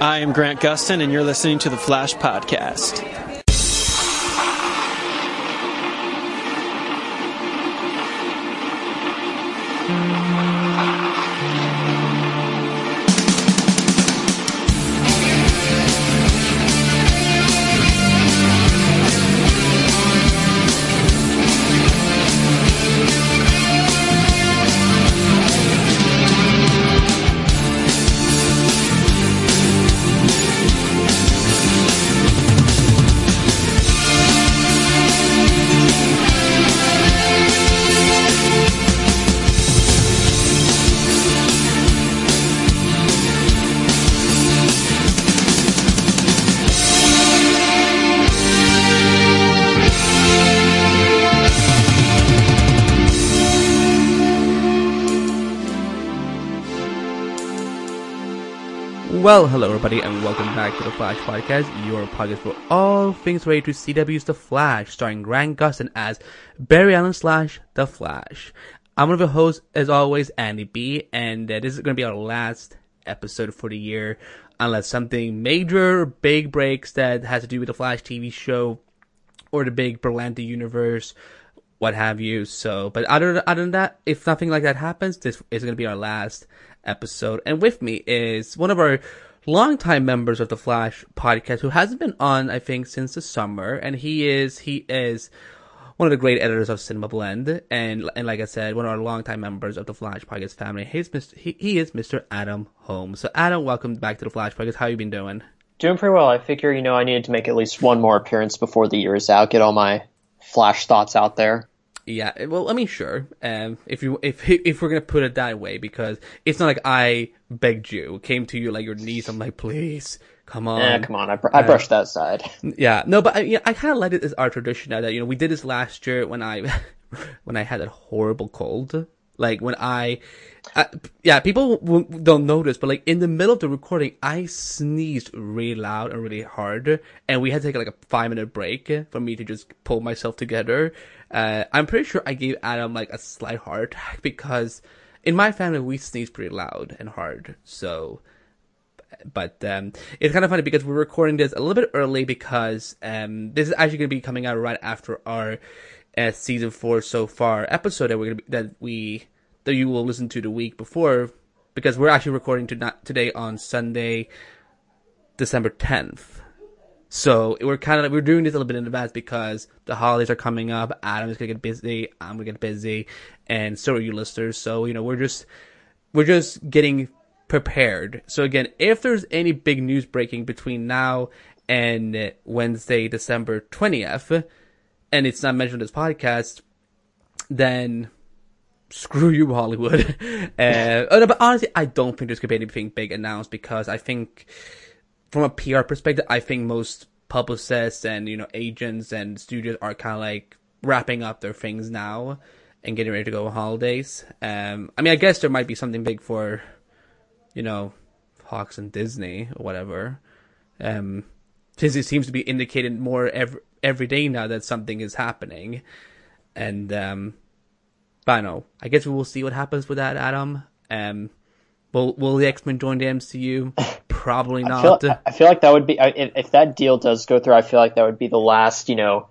I am Grant Gustin, and you're listening to the Flash Podcast. Well, hello everybody, and welcome back to the Flash Podcast, your podcast for all things related to CW's The Flash, starring Grant Gustin as Barry Allen slash The Flash. I'm one of your hosts, as always, Andy B, and uh, this is going to be our last episode for the year, unless something major, big breaks that has to do with the Flash TV show, or the big Berlanti universe, what have you. So, but other, other than that, if nothing like that happens, this is going to be our last episode. And with me is one of our longtime members of the Flash podcast who hasn't been on, I think, since the summer. And he is, he is one of the great editors of Cinema Blend. And, and like I said, one of our longtime members of the Flash podcast family. He's Mr., he, he is Mr. Adam Holmes. So Adam, welcome back to the Flash podcast. How you been doing? Doing pretty well. I figure, you know, I needed to make at least one more appearance before the year is out, get all my Flash thoughts out there. Yeah, eh, well, I mean, sure. Um, if you if if we're gonna put it that way, because it's not like I begged you, came to you like your knees. I'm like, please, come on. Yeah, come on. I, br- I uh, brushed that side. Yeah, no, but I, yeah, I kind of like it as our tradition now that you know we did this last year when I when I had that horrible cold. Like when I, I yeah, people w- don't notice, but like in the middle of the recording, I sneezed really loud and really hard, and we had to take like a five minute break for me to just pull myself together. Uh, I'm pretty sure I gave Adam like a slight heart attack because in my family we sneeze pretty loud and hard. So, but um, it's kind of funny because we're recording this a little bit early because um, this is actually going to be coming out right after our uh, season four so far episode that we're gonna be, that we that you will listen to the week before because we're actually recording to today on Sunday, December 10th. So we're kind of we're doing this a little bit in advance because the holidays are coming up. Adam is gonna get busy. I'm gonna get busy, and so are you listeners. So you know we're just we're just getting prepared. So again, if there's any big news breaking between now and Wednesday, December twentieth, and it's not mentioned in this podcast, then screw you, Hollywood. uh, oh, but honestly, I don't think there's gonna be anything big announced because I think from a PR perspective, I think most publicists and you know agents and studios are kind of like wrapping up their things now and getting ready to go on holidays. Um, I mean, I guess there might be something big for, you know, Fox and Disney or whatever. Um, since it seems to be indicated more every every day now that something is happening, and um, but I know. I guess we will see what happens with that, Adam. Um, will will the X Men join the MCU? Probably I not. feel, I feel like that would be if, if that deal does go through. I feel like that would be the last, you know,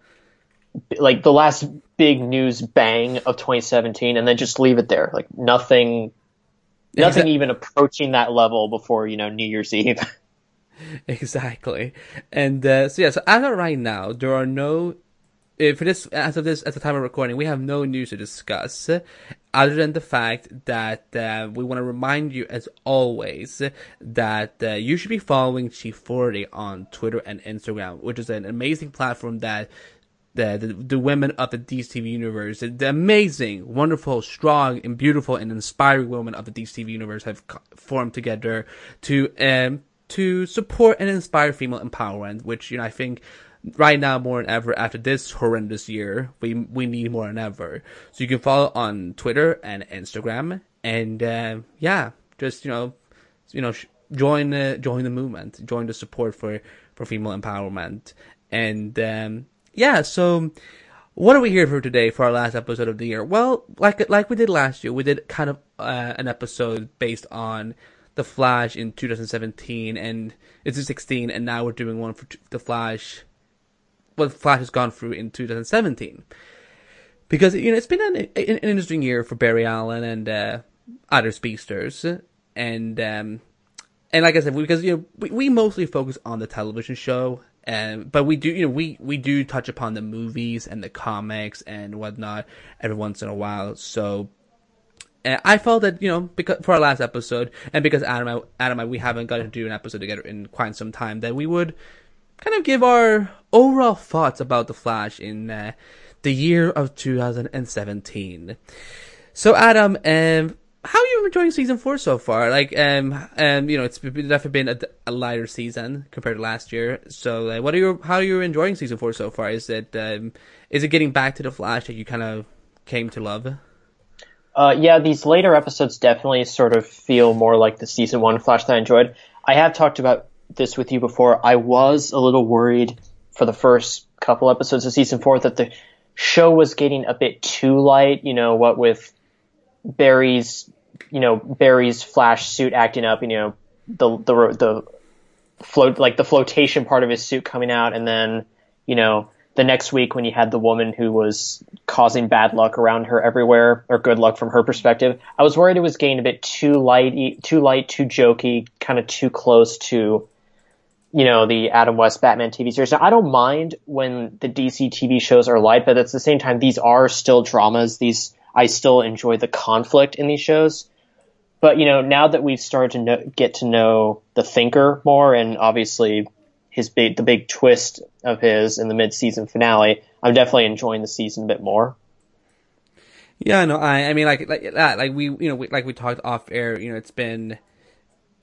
like the last big news bang of 2017, and then just leave it there. Like nothing, nothing Exa- even approaching that level before you know New Year's Eve. Exactly. And uh, so yeah, so as of right now, there are no for this as of this at the time of recording, we have no news to discuss other than the fact that uh, we want to remind you as always that uh, you should be following Shethority on Twitter and Instagram, which is an amazing platform that the, the the women of the DCTV universe, the amazing, wonderful, strong, and beautiful and inspiring women of the DCTV universe have formed together to um to support and inspire female empowerment, which you know I think right now more than ever after this horrendous year, we we need more than ever. So you can follow on Twitter and Instagram, and uh, yeah, just you know, you know, join the join the movement, join the support for for female empowerment, and um, yeah, so what are we here for today for our last episode of the year? Well, like like we did last year, we did kind of uh, an episode based on the Flash in 2017 and it's 16, and now we're doing one for the Flash. What Flash has gone through in 2017, because you know it's been an, an interesting year for Barry Allen and uh, other speedsters, and um, and like I said, because you know we, we mostly focus on the television show, um, but we do you know we we do touch upon the movies and the comics and whatnot every once in a while. So and I felt that you know because for our last episode, and because Adam, Adam, I, we haven't gotten to do an episode together in quite some time, that we would kind of give our overall thoughts about the Flash in uh, the year of 2017. So, Adam, um, how are you enjoying season four so far? Like, um, um, you know, it's definitely been a, a lighter season compared to last year. So, uh, what are your how are you enjoying season four so far? Is it um, is it getting back to the Flash that you kind of came to love? Uh, yeah, these later episodes definitely sort of feel more like the season one Flash that I enjoyed. I have talked about this with you before. I was a little worried for the first couple episodes of season four that the show was getting a bit too light. You know, what with Barry's, you know, Barry's Flash suit acting up. You know, the the the float like the flotation part of his suit coming out, and then you know the next week when you had the woman who was causing bad luck around her everywhere or good luck from her perspective, I was worried it was getting a bit too light, too light, too jokey, kind of too close to, you know, the Adam West Batman TV series. Now, I don't mind when the DC TV shows are light, but at the same time, these are still dramas. These, I still enjoy the conflict in these shows. But, you know, now that we've started to know, get to know the thinker more and obviously his big the big twist of his in the mid season finale, I'm definitely enjoying the season a bit more. Yeah, no, I I mean like like like we you know we, like we talked off air, you know, it's been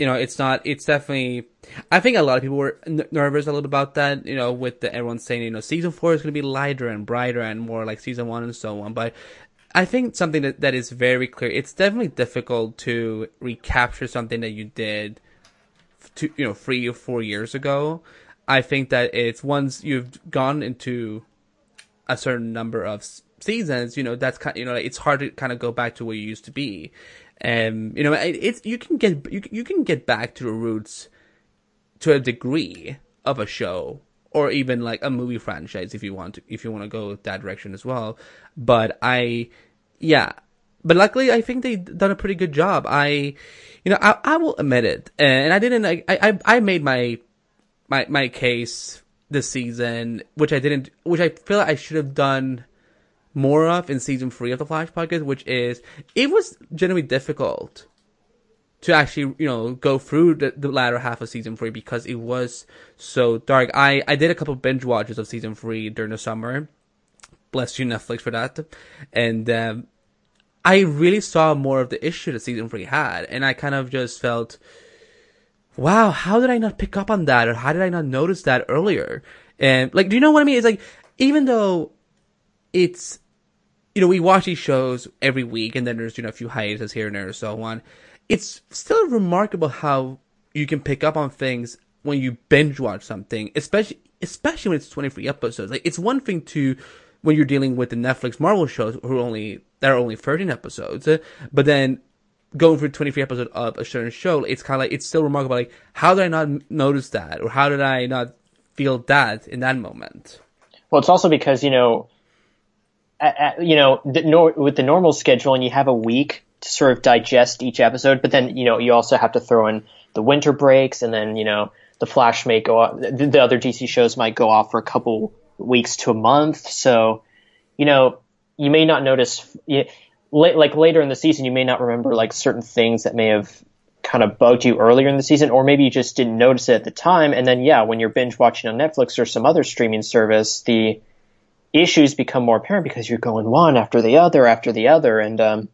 you know, it's not, it's definitely, I think a lot of people were n- nervous a little about that, you know, with the, everyone saying, you know, season four is going to be lighter and brighter and more like season one and so on. But I think something that, that is very clear, it's definitely difficult to recapture something that you did two, you know, three or four years ago. I think that it's once you've gone into a certain number of seasons, you know, that's kind, you know, it's hard to kind of go back to where you used to be. And, you know, it's, you can get, you, you can get back to the roots to a degree of a show or even like a movie franchise if you want to, if you want to go that direction as well. But I, yeah, but luckily I think they've done a pretty good job. I, you know, I, I will admit it, and I didn't. I, I, I made my, my, my case this season, which I didn't, which I feel I should have done more of in season three of the Flash podcast, which is it was generally difficult to actually, you know, go through the, the latter half of season three because it was so dark. I, I did a couple binge watches of season three during the summer. Bless you, Netflix, for that. And, um, I really saw more of the issue that season three had, and I kind of just felt, wow, how did I not pick up on that, or how did I not notice that earlier? And like, do you know what I mean? It's like, even though it's, you know, we watch these shows every week, and then there's you know a few hiatuses here and there, and so on. It's still remarkable how you can pick up on things when you binge watch something, especially especially when it's 23 episodes. Like, it's one thing to when you're dealing with the Netflix Marvel shows who only there are only 13 episodes, but then going through 23 episodes of a certain show, it's kind of like, it's still remarkable. Like, how did I not notice that? Or how did I not feel that in that moment? Well, it's also because, you know, you know, with the normal schedule and you have a week to sort of digest each episode, but then, you know, you also have to throw in the winter breaks and then, you know, the Flash may go off, the, the other DC shows might go off for a couple weeks to a month. So, you know, you may not notice, like later in the season, you may not remember like certain things that may have kind of bugged you earlier in the season, or maybe you just didn't notice it at the time. And then, yeah, when you're binge watching on Netflix or some other streaming service, the issues become more apparent because you're going one after the other after the other. And, um,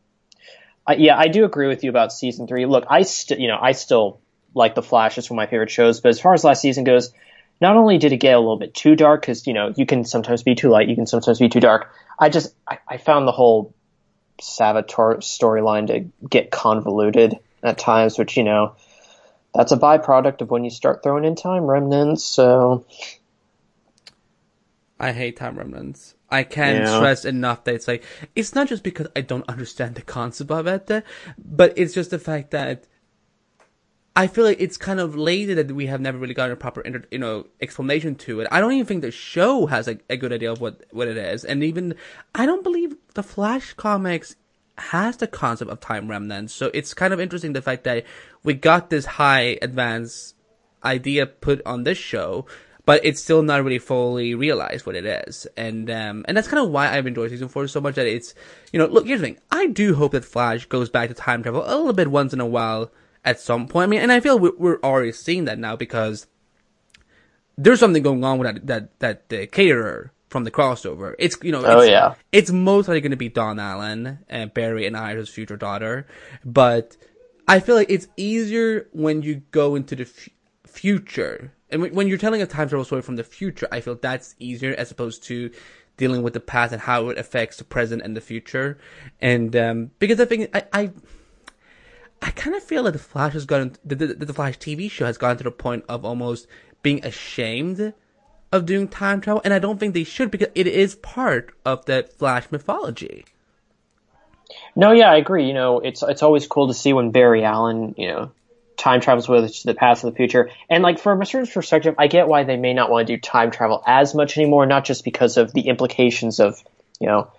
I, yeah, I do agree with you about season three. Look, I still, you know, I still like The Flash. It's one of my favorite shows. But as far as last season goes, not only did it get a little bit too dark, because, you know, you can sometimes be too light, you can sometimes be too dark. I just I, I found the whole Savitar storyline to get convoluted at times, which you know that's a byproduct of when you start throwing in time remnants. So I hate time remnants. I can't yeah. stress enough that it's like it's not just because I don't understand the concept of it, but it's just the fact that I feel like it's kind of lazy that we have never really gotten a proper, inter- you know, explanation to it. I don't even think the show has a, a good idea of what, what it is. And even, I don't believe the Flash comics has the concept of time remnants. So it's kind of interesting the fact that we got this high advanced idea put on this show, but it's still not really fully realized what it is. And, um, and that's kind of why I've enjoyed season four so much that it's, you know, look, here's the thing. I do hope that Flash goes back to time travel a little bit once in a while at some point. I mean, and I feel we're, already seeing that now because there's something going on with that that that the caterer from the crossover. It's you know, oh it's, yeah, it's most likely going to be Dawn Allen and Barry and Ida's future daughter, but I feel like it's easier when you go into the f- future. And when you're telling a time travel story from the future, I feel that's easier as opposed to dealing with the past and how it affects the present and the future. And um, because I think I, I I kind of feel that the Flash has gotten the, the, the Flash TV show has gotten to the point of almost being ashamed of doing time travel, and I don't think they should because it is part of that Flash mythology. No, yeah, I agree. You know, it's it's always cool to see when Barry Allen, you know, time travels with to the past and the future. And like from a certain perspective, I get why they may not want to do time travel as much anymore, not just because of the implications of, you know,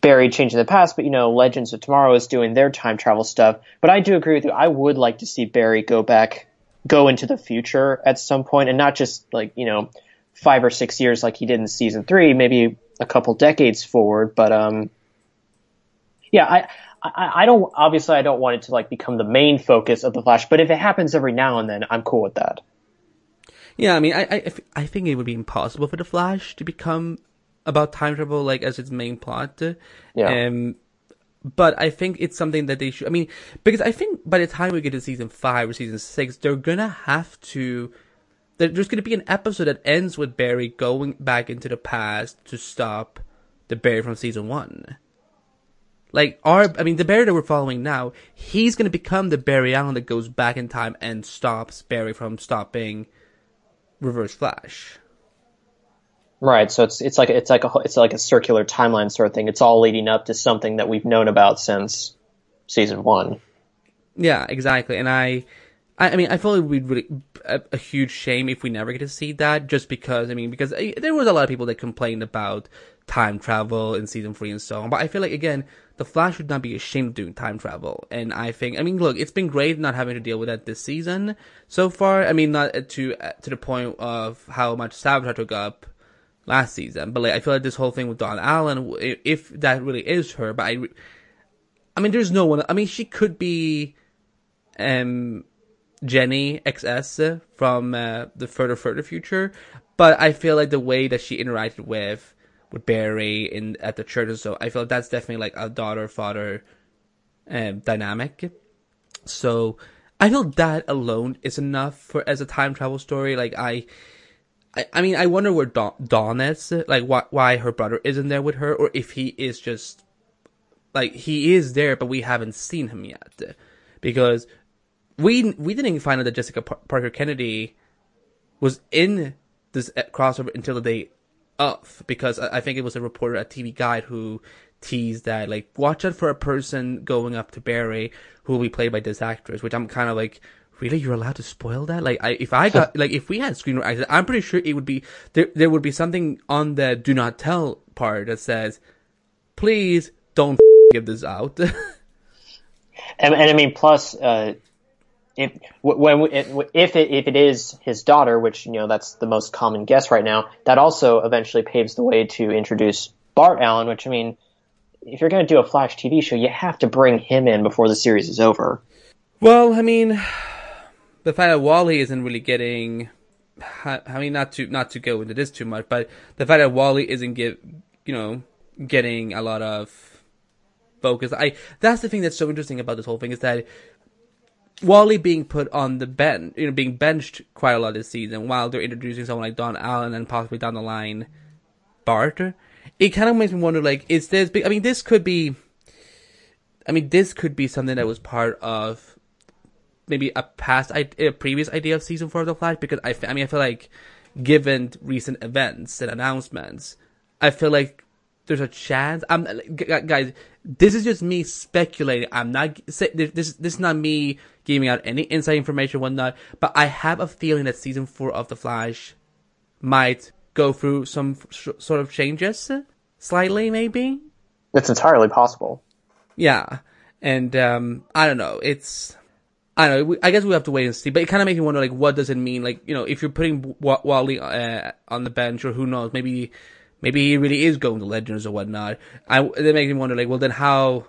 Barry changing the past, but you know, Legends of Tomorrow is doing their time travel stuff. But I do agree with you. I would like to see Barry go back, go into the future at some point, and not just like you know, five or six years like he did in season three, maybe a couple decades forward. But um, yeah, I, I, I don't obviously I don't want it to like become the main focus of the Flash, but if it happens every now and then, I'm cool with that. Yeah, I mean, I, I, I think it would be impossible for the Flash to become about time travel like as its main plot. Yeah. Um, but I think it's something that they should. I mean, because I think by the time we get to season five or season six, they're gonna have to. There's gonna be an episode that ends with Barry going back into the past to stop the Barry from season one. Like our, I mean, the Barry that we're following now, he's gonna become the Barry Allen that goes back in time and stops Barry from stopping Reverse Flash. Right. So it's it's like it's like a it's like a circular timeline sort of thing. It's all leading up to something that we've known about since season one. Yeah, exactly. And I, I, I mean, I feel it would be really a, a, huge shame if we never get to see that. Just because I mean, because uh, there was a lot of people that complained about time travel in season three and so on. But I feel like again, the Flash would not be ashamed of doing time travel. And I think, I mean, look, it's been great not having to deal with that this season so far. I mean, not to to the point of how much Savitar took up last season. But like, I feel like this whole thing with Dawn Allen, if that really is her, but I, I mean, there's no one. I mean, she could be, um, Jenny XS from uh, the further further future, but I feel like the way that she interacted with with Barry in at the church and so, I feel that's definitely like a daughter father um, dynamic. So I feel that alone is enough for as a time travel story. Like I I, I mean, I wonder where Dawn, Dawn is, like why why her brother isn't there with her, or if he is just like he is there, but we haven't seen him yet, because we we didn't even find out that Jessica Parker Kennedy was in this uh, crossover until the of, because I think it was a reporter at TV Guide who teased that like watch out for a person going up to Barry who will be played by this actress, which I'm kind of like really you're allowed to spoil that? Like I, if i got like if we had screenwriters i'm pretty sure it would be there there would be something on the do not tell part that says please don't give this out. And, and i mean plus uh if when if it if it is his daughter, which you know that's the most common guess right now, that also eventually paves the way to introduce Bart Allen. Which I mean, if you're going to do a Flash TV show, you have to bring him in before the series is over. Well, I mean, the fact that Wally isn't really getting, I mean, not to not to go into this too much, but the fact that Wally isn't get, you know, getting a lot of focus. I that's the thing that's so interesting about this whole thing is that Wally being put on the bench, you know, being benched quite a lot this season, while they're introducing someone like Dawn Allen and possibly down the line Bart. It kind of makes me wonder, like, is this? I mean, this could be. I mean, this could be something that was part of maybe a past, a previous idea of season four of the Flash because I, I mean, I feel like given recent events and announcements, I feel like there's a chance. I'm guys. This is just me speculating. I'm not this. This is not me giving out any inside information, whatnot. But I have a feeling that season four of The Flash might go through some sort of changes, slightly, maybe. It's entirely possible. Yeah, and um, I don't know. It's I don't know. I guess we have to wait and see. But it kind of makes me wonder, like, what does it mean? Like, you know, if you're putting Wally uh, on the bench, or who knows, maybe maybe he really is going to Legends or whatnot. I that makes me wonder, like, well, then how?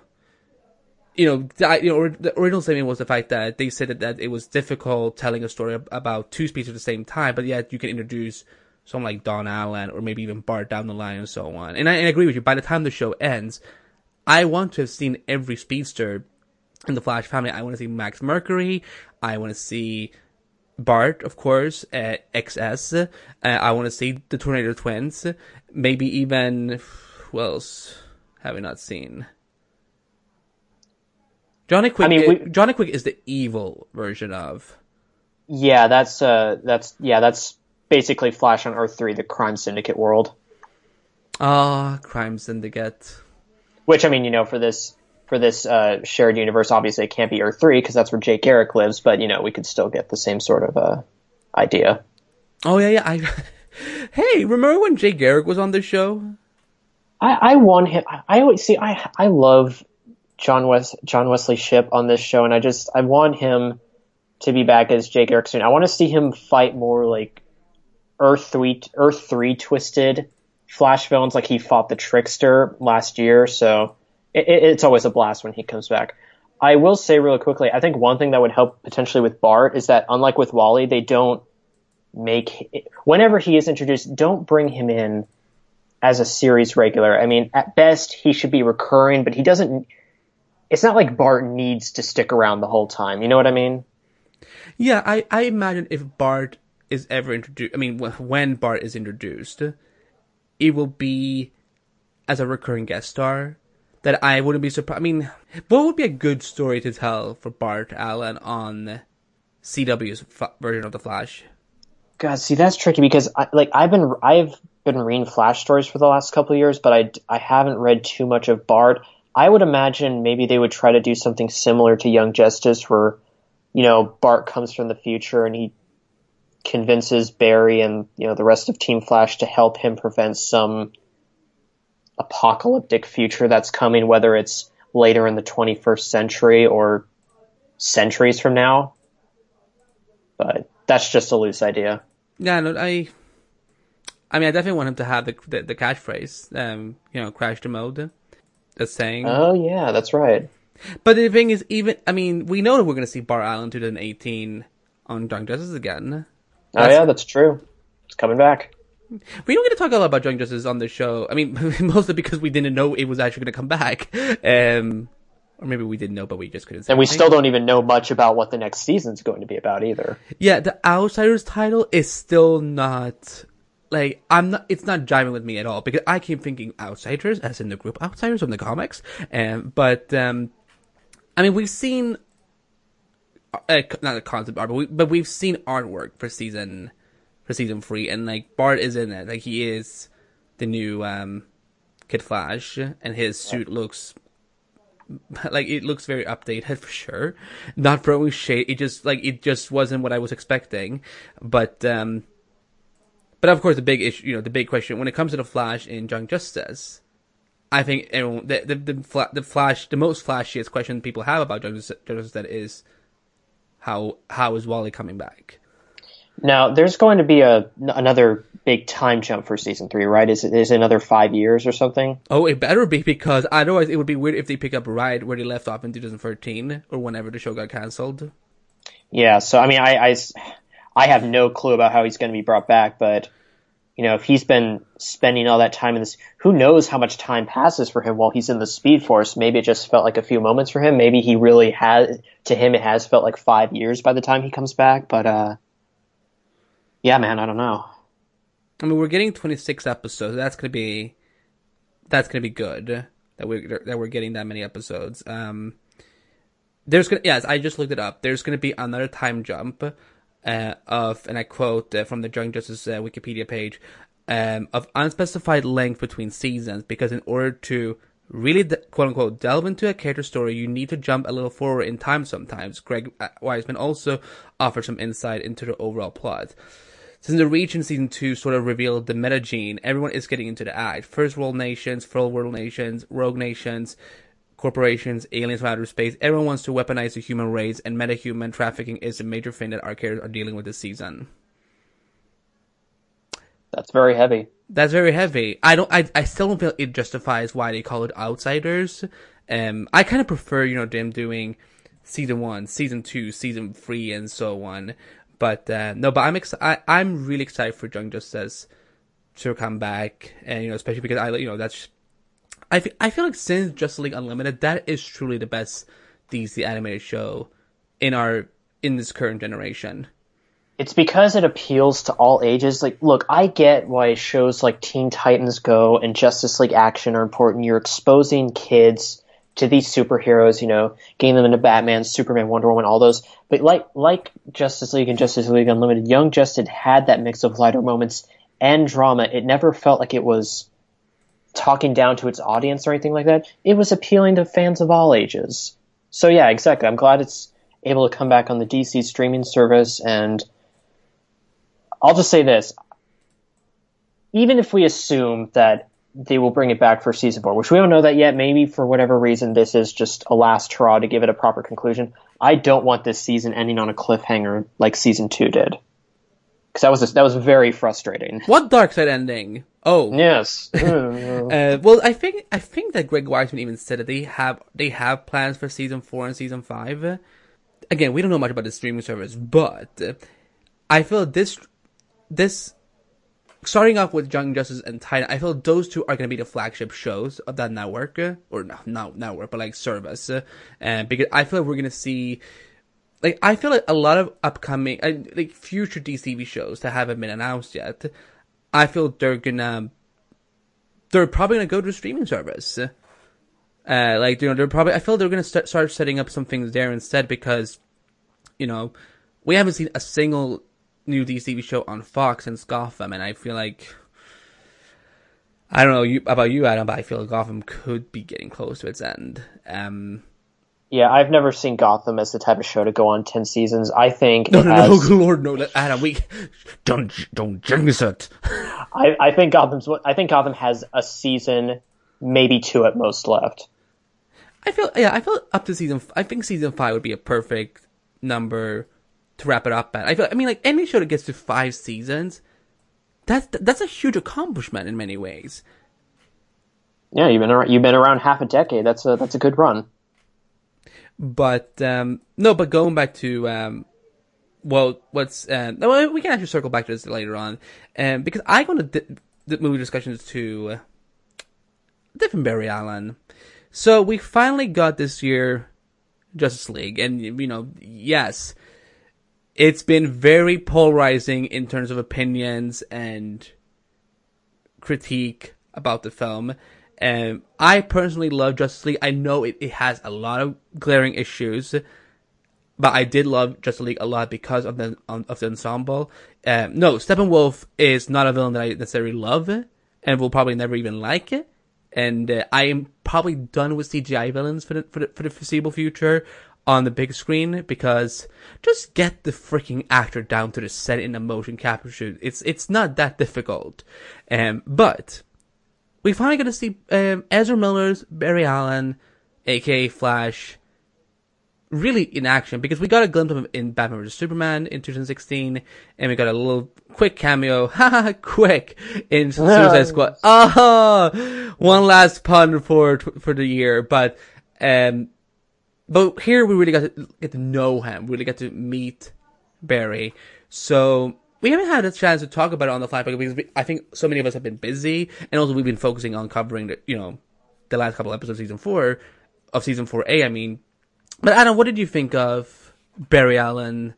You know, the, you know, the original statement was the fact that they said that, that it was difficult telling a story about two speeds at the same time, but yet you can introduce someone like Dawn Allen or maybe even Bart down the line and so on. And I, and I agree with you. By the time the show ends, I want to have seen every speedster in the Flash family. I want to see Max Mercury. I want to see Bart, of course, uh, XS. Uh, I want to see the Tornado Twins. Maybe even, who else have we not seen? Johnny Quick. I mean, we, Johnny Quick is the evil version of. Yeah, that's uh, that's yeah, that's basically Flash on Earth Three, the Crime Syndicate world. Ah, oh, Crime Syndicate. Which I mean, you know, for this for this uh, shared universe, obviously it can't be Earth three because that's where Jay Garrick lives. But you know, we could still get the same sort of uh, idea. Oh yeah, yeah. I, hey, remember when Jay Garrick was on the show? I, I want him. I always see. I I love John West John Wesley Shipp on this show, and I just I want him to be back as Jay Garrick soon. I want to see him fight more like Earth three Earth three twisted Flash villains, like he fought the Trickster last year. So it, it's always a blast when he comes back. I will say really quickly, I think one thing that would help potentially with Bart is that unlike with Wally, they don't make whenever he is introduced, don't bring him in as a series regular. I mean, at best he should be recurring, but he doesn't. It's not like Bart needs to stick around the whole time. You know what I mean? Yeah, I I imagine if Bart is ever introduced, I mean, when Bart is introduced, it will be as a recurring guest star that I wouldn't be surprised. I mean, what would be a good story to tell for Bart Allen on CW's f- version of the Flash? God, see that's tricky because I, like I've been I've been reading Flash stories for the last couple of years, but I I haven't read too much of Bart. I would imagine maybe they would try to do something similar to Young Justice, where you know Bart comes from the future and he convinces Barry and you know the rest of Team Flash to help him prevent some apocalyptic future that's coming, whether it's later in the 21st century or centuries from now. But that's just a loose idea. Yeah, no, I, I mean, I definitely want him to have the the, the catchphrase, um, you know, crash the mode, the saying. Oh yeah, that's right. But the thing is, even I mean, we know that we're going to see Bart Allen 2018 on Young Justice again. That's, oh yeah, that's true. It's coming back. We don't get to talk a lot about Young Justice on the show. I mean, mostly because we didn't know it was actually going to come back. Um, or maybe we didn't know, but we just couldn't. And we still don't even know much about what the next season's going to be about either. Yeah, the Outsiders title is still not like I'm not. It's not jiving with me at all because I keep thinking Outsiders as in the group Outsiders from the comics. Um, but um, I mean, we've seen uh, not a concept art, but we but we've seen artwork for season for season three, and like Bart is in it. Like he is the new um, Kid Flash, and his suit looks like it looks very updated for sure. Not throwing shade. It just like it just wasn't what I was expecting. But um, but of course the big issue, you know, the big question when it comes to the Flash in Young Justice. I think everyone, the the the, the Flash, the most flashiest question people have about Justice that is how how is Wally coming back? Now, there's going to be a another big time jump for season three, right? Is it is it another five years or something? Oh, it better be because otherwise it would be weird if they pick up right where they left off in 2013 or whenever the show got canceled. Yeah, so I mean, I, I, I have no clue about how he's going to be brought back, but you know, if he's been spending all that time in this, who knows how much time passes for him while he's in the Speed Force? Maybe it just felt like a few moments for him. Maybe he really has, to him, it has felt like five years by the time he comes back. But uh, yeah, man, I don't know. I mean, we're getting 26 episodes. That's gonna be, that's gonna be good that we that we're getting that many episodes. Um, there's gonna yes, I just looked it up. There's gonna be another time jump, uh, of and I quote uh, from the Young Justice uh, Wikipedia page. um, of unspecified length between seasons because in order to really de- quote unquote delve into a character story, you need to jump a little forward in time sometimes. Greg uh, Weisman also offered some insight into the overall plot. Since the region season two sort of revealed the meta gene, everyone is getting into the act. First world nations, third world nations, rogue nations, corporations, aliens from outer space. Everyone wants to weaponize the human race, and metahuman trafficking is a major thing that our characters are dealing with this season. That's very heavy. That's very heavy. I don't. I. I still don't feel it justifies why they call it outsiders. Um. I kind of prefer, you know, them doing season one, season two, season three, and so on. But uh, no. But I'm excited. I, I'm really excited for Young Justice to come back, and you know, especially because I, you know, that's. I I feel like since Justice League Unlimited, that is truly the best DC animated show in our in this current generation. It's because it appeals to all ages. Like, look, I get why shows like Teen Titans Go and Justice League Action are important. You're exposing kids to these superheroes, you know, getting them into Batman, Superman, Wonder Woman, all those. But like, like Justice League and Justice League Unlimited, Young Justice had that mix of lighter moments and drama. It never felt like it was talking down to its audience or anything like that. It was appealing to fans of all ages. So yeah, exactly. I'm glad it's able to come back on the DC streaming service and I'll just say this. Even if we assume that they will bring it back for season four, which we don't know that yet, maybe for whatever reason this is just a last hurrah to give it a proper conclusion. I don't want this season ending on a cliffhanger like season two did. Because that was just, that was very frustrating. What dark side ending? Oh yes. uh, well, I think I think that Greg Weisman even said that they have they have plans for season four and season five. Again, we don't know much about the streaming service, but I feel this this starting off with Young Justice and Titan, I feel those two are going to be the flagship shows of that network, or no, not network, but like service. And because I feel like we're going to see, like, I feel like a lot of upcoming, uh, like, future DCV shows that haven't been announced yet, I feel they're gonna, they're probably gonna go to streaming service. Uh, like, you know, they're probably, I feel they're gonna start setting up some things there instead because, you know, we haven't seen a single new DCV show on Fox since Gotham, and I feel like I don't know you, about you, Adam, but I feel like Gotham could be getting close to its end. Um, yeah, I've never seen Gotham as the type of show to go on ten seasons. I think no, no, has, no, Lord, no, Adam, we don't don't jinx it. I, I think Gotham's. I think Gotham has a season, maybe two at most left. I feel yeah, I feel up to season. I think season five would be a perfect number to wrap it up at. I feel, I mean, like any show that gets to five seasons, that's that's a huge accomplishment in many ways. Yeah, you've been around, you've been around half a decade. That's a that's a good run. But um, no, but going back to um, well, what's uh, well, we can actually circle back to this later on, um, because I go to di- the movie discussions to uh, different Barry Allen. So we finally got this year Justice League, and you know, yes, it's been very polarizing in terms of opinions and critique about the film. And I personally love Justice League. I know it, it has a lot of glaring issues, but I did love Justice League a lot because of the of the ensemble. Um, no, Steppenwolf is not a villain that I necessarily love, and will probably never even like it. And uh, I am probably done with CGI villains for the, for the for the foreseeable future on the big screen because just get the freaking actor down to the set in a motion capture shoot. It's it's not that difficult. Um, but we finally get to see um, Ezra Miller's Barry Allen, aka Flash, really in action because we got a glimpse of him in Batman vs Superman in 2016, and we got a little quick cameo, haha, quick in Suicide Squad. Ah, one last pun for for the year, but um but here we really got to get to know him, really get to meet Barry. So we haven't had a chance to talk about it on the flashback because we, I think so many of us have been busy, and also we've been focusing on covering the you know the last couple episodes of season four of season four A. I mean, but Adam, what did you think of Barry Allen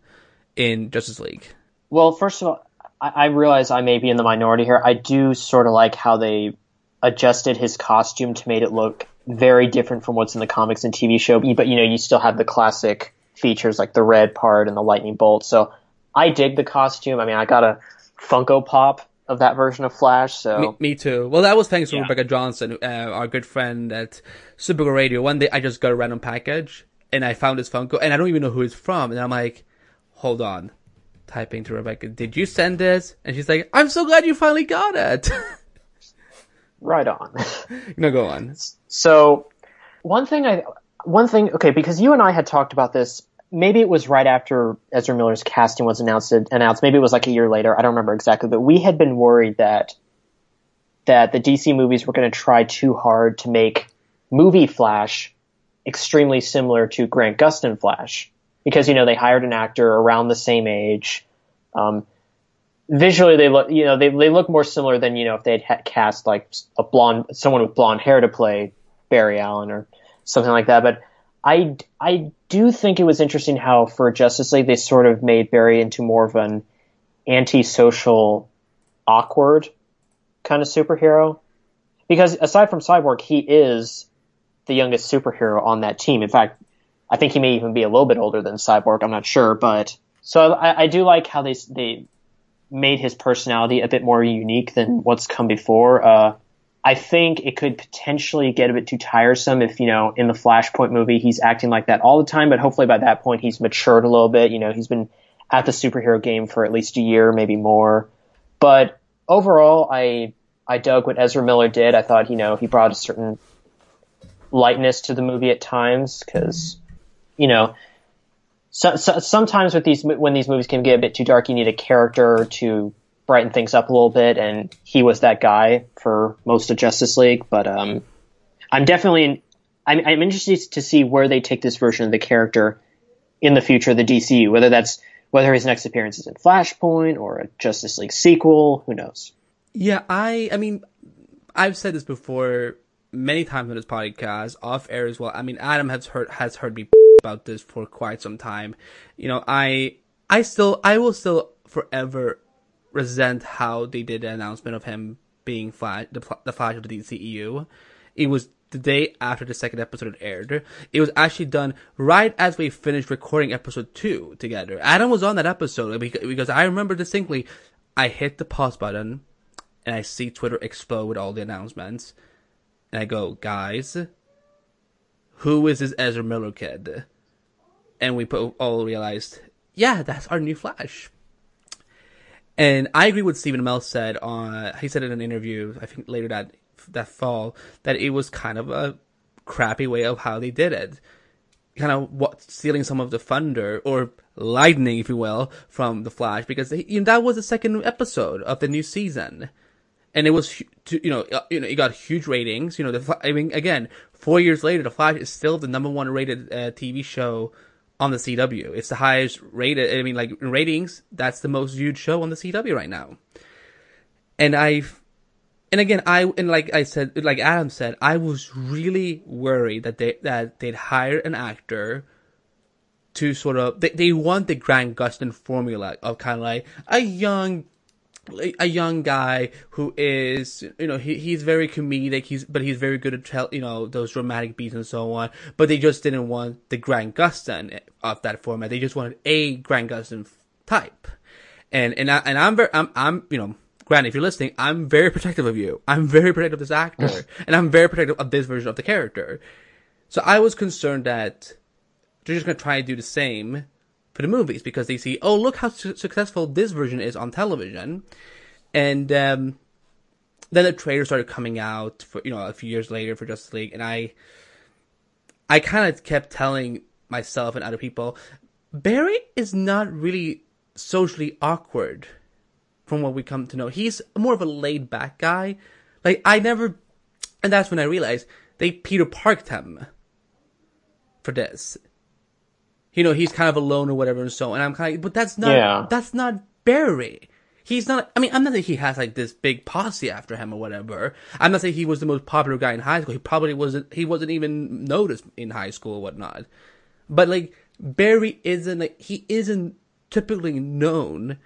in Justice League? Well, first of all, I, I realize I may be in the minority here. I do sort of like how they adjusted his costume to make it look very different from what's in the comics and TV show, but you know, you still have the classic features like the red part and the lightning bolt. So I dig the costume. I mean, I got a Funko Pop of that version of Flash. So Me, me too. Well, that was thanks to Yeah. Rebecca Johnson, uh, our good friend at Supergirl Radio. One day I just got a random package and I found this Funko and I don't even know who it's from. And I'm like, hold on. Typing to Rebecca, did you send this? And she's like, I'm so glad you finally got it. right on. no, go on. So one thing I one thing okay because you and I had talked about this. Maybe it was right after Ezra Miller's casting was announced. Announced. Maybe it was like a year later. I don't remember exactly. But we had been worried that that the DC movies were going to try too hard to make movie Flash extremely similar to Grant Gustin Flash because you know they hired an actor around the same age. Um, visually, they look you know they they look more similar than you know if they'd ha- cast like a blonde someone with blonde hair to play Barry Allen or something like that. But I I do think it was interesting how for Justice League they sort of made Barry into more of an antisocial, awkward kind of superhero. Because aside from Cyborg, he is the youngest superhero on that team. In fact, I think he may even be a little bit older than Cyborg. I'm not sure, but so I, I do like how they they made his personality a bit more unique than what's come before. Uh, I think it could potentially get a bit too tiresome if you know in the Flashpoint movie he's acting like that all the time. But hopefully by that point he's matured a little bit. You know, he's been at the superhero game for at least a year, maybe more. But overall, I I dug what Ezra Miller did. I thought you know he brought a certain lightness to the movie at times because you know so, so, sometimes with these when these movies can get a bit too dark, you need a character to brighten things up a little bit, and he was that guy for most of Justice League. But um, I'm definitely in, I'm, I'm interested to see where they take this version of the character in the future of the DCU, whether that's whether his next appearance is in Flashpoint or a Justice League sequel. Who knows? Yeah, I I mean, I've said this before many times on this podcast, off air as well. I mean, Adam has heard has heard me about this for quite some time. You know, I I still I will still forever resent how they did the announcement of him being the, the Flash of the DCEU. It was the day after the second episode aired. It was actually done right as we finished recording episode two together. Adam was on that episode because I remember distinctly. I hit the pause button and I see Twitter explode with all the announcements. And I go, guys, who is this Ezra Miller kid? And we all realized, yeah, that's our new Flash. And I agree with Stephen Amell said on, he said in an interview, I think later that, that fall, that it was kind of a crappy way of how they did it. Kind of what, stealing some of the thunder, or lightning, if you will, from the Flash, because that was the second episode of the new season and it was you know you know it got huge ratings. You know, the I mean, again, four years later, The Flash is still the number one rated uh, TV show on the CW. It's the highest rated. I mean, like in ratings, that's the most viewed show on the CW right now. And I, and again, I and like I said, like Adam said, I was really worried that they that they'd hire an actor. To sort of, they, they want the Grant Gustin formula of kind of like a young a young guy who is, you know, he, he's very comedic, he's, but he's very good at tell, you know, those dramatic beats and so on. But they just didn't want the Grant Gustin of that format. They just wanted a Grant Gustin type. And, and I, and I'm very, I'm, I'm, you know, Grant, if you're listening, I'm very protective of you. I'm very protective of this actor. and I'm very protective of this version of the character. So I was concerned that they're just gonna try to do the same for the movies because they see, oh, look how su- successful this version is on television. And um, then the trailer started coming out for you know a few years later for Justice League, and I, I kind of kept telling myself and other people, Barry is not really socially awkward, from what we come to know. He's more of a laid back guy. Like I never, and that's when I realized they Peter Parked him for this you know, he's kind of alone or whatever and so, and I'm kind of, but that's not, Yeah. that's not Barry. He's not, I mean, I'm not saying he has like this big posse after him or whatever. I'm not saying he was the most popular guy in high school. He probably wasn't, he wasn't even noticed in high school or whatnot. But like, Barry isn't, like, he isn't typically known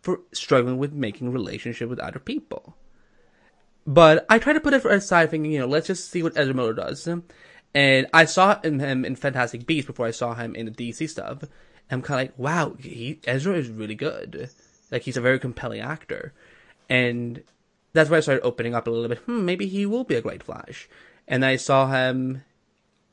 for struggling with making relationship with other people. But I try to put it for aside thinking, you know, let's just see what Ezra Miller does. And I saw him, in Fantastic Beasts before I saw him in the DC stuff. I'm kind of like, wow, he, Ezra is really good. Like, he's a very compelling actor. and that's why I started opening up a little bit. Hmm, maybe he will be a great Flash. And I saw him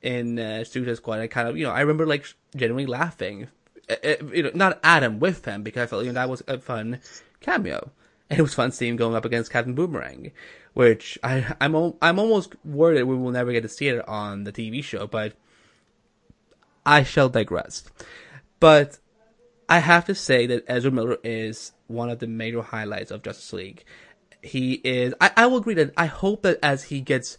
in uh, Suicide Squad. I kind of, you know, I remember like genuinely laughing, uh, uh, you know, not at him with him because I felt you know that was a fun cameo, and it was fun seeing him going up against Captain Boomerang, which I I'm I'm almost worried we will never get to see it on the TV show, but I shall digress. But I have to say that Ezra Miller is one of the major highlights of Justice League. He is. I, I will agree that I hope that as he gets,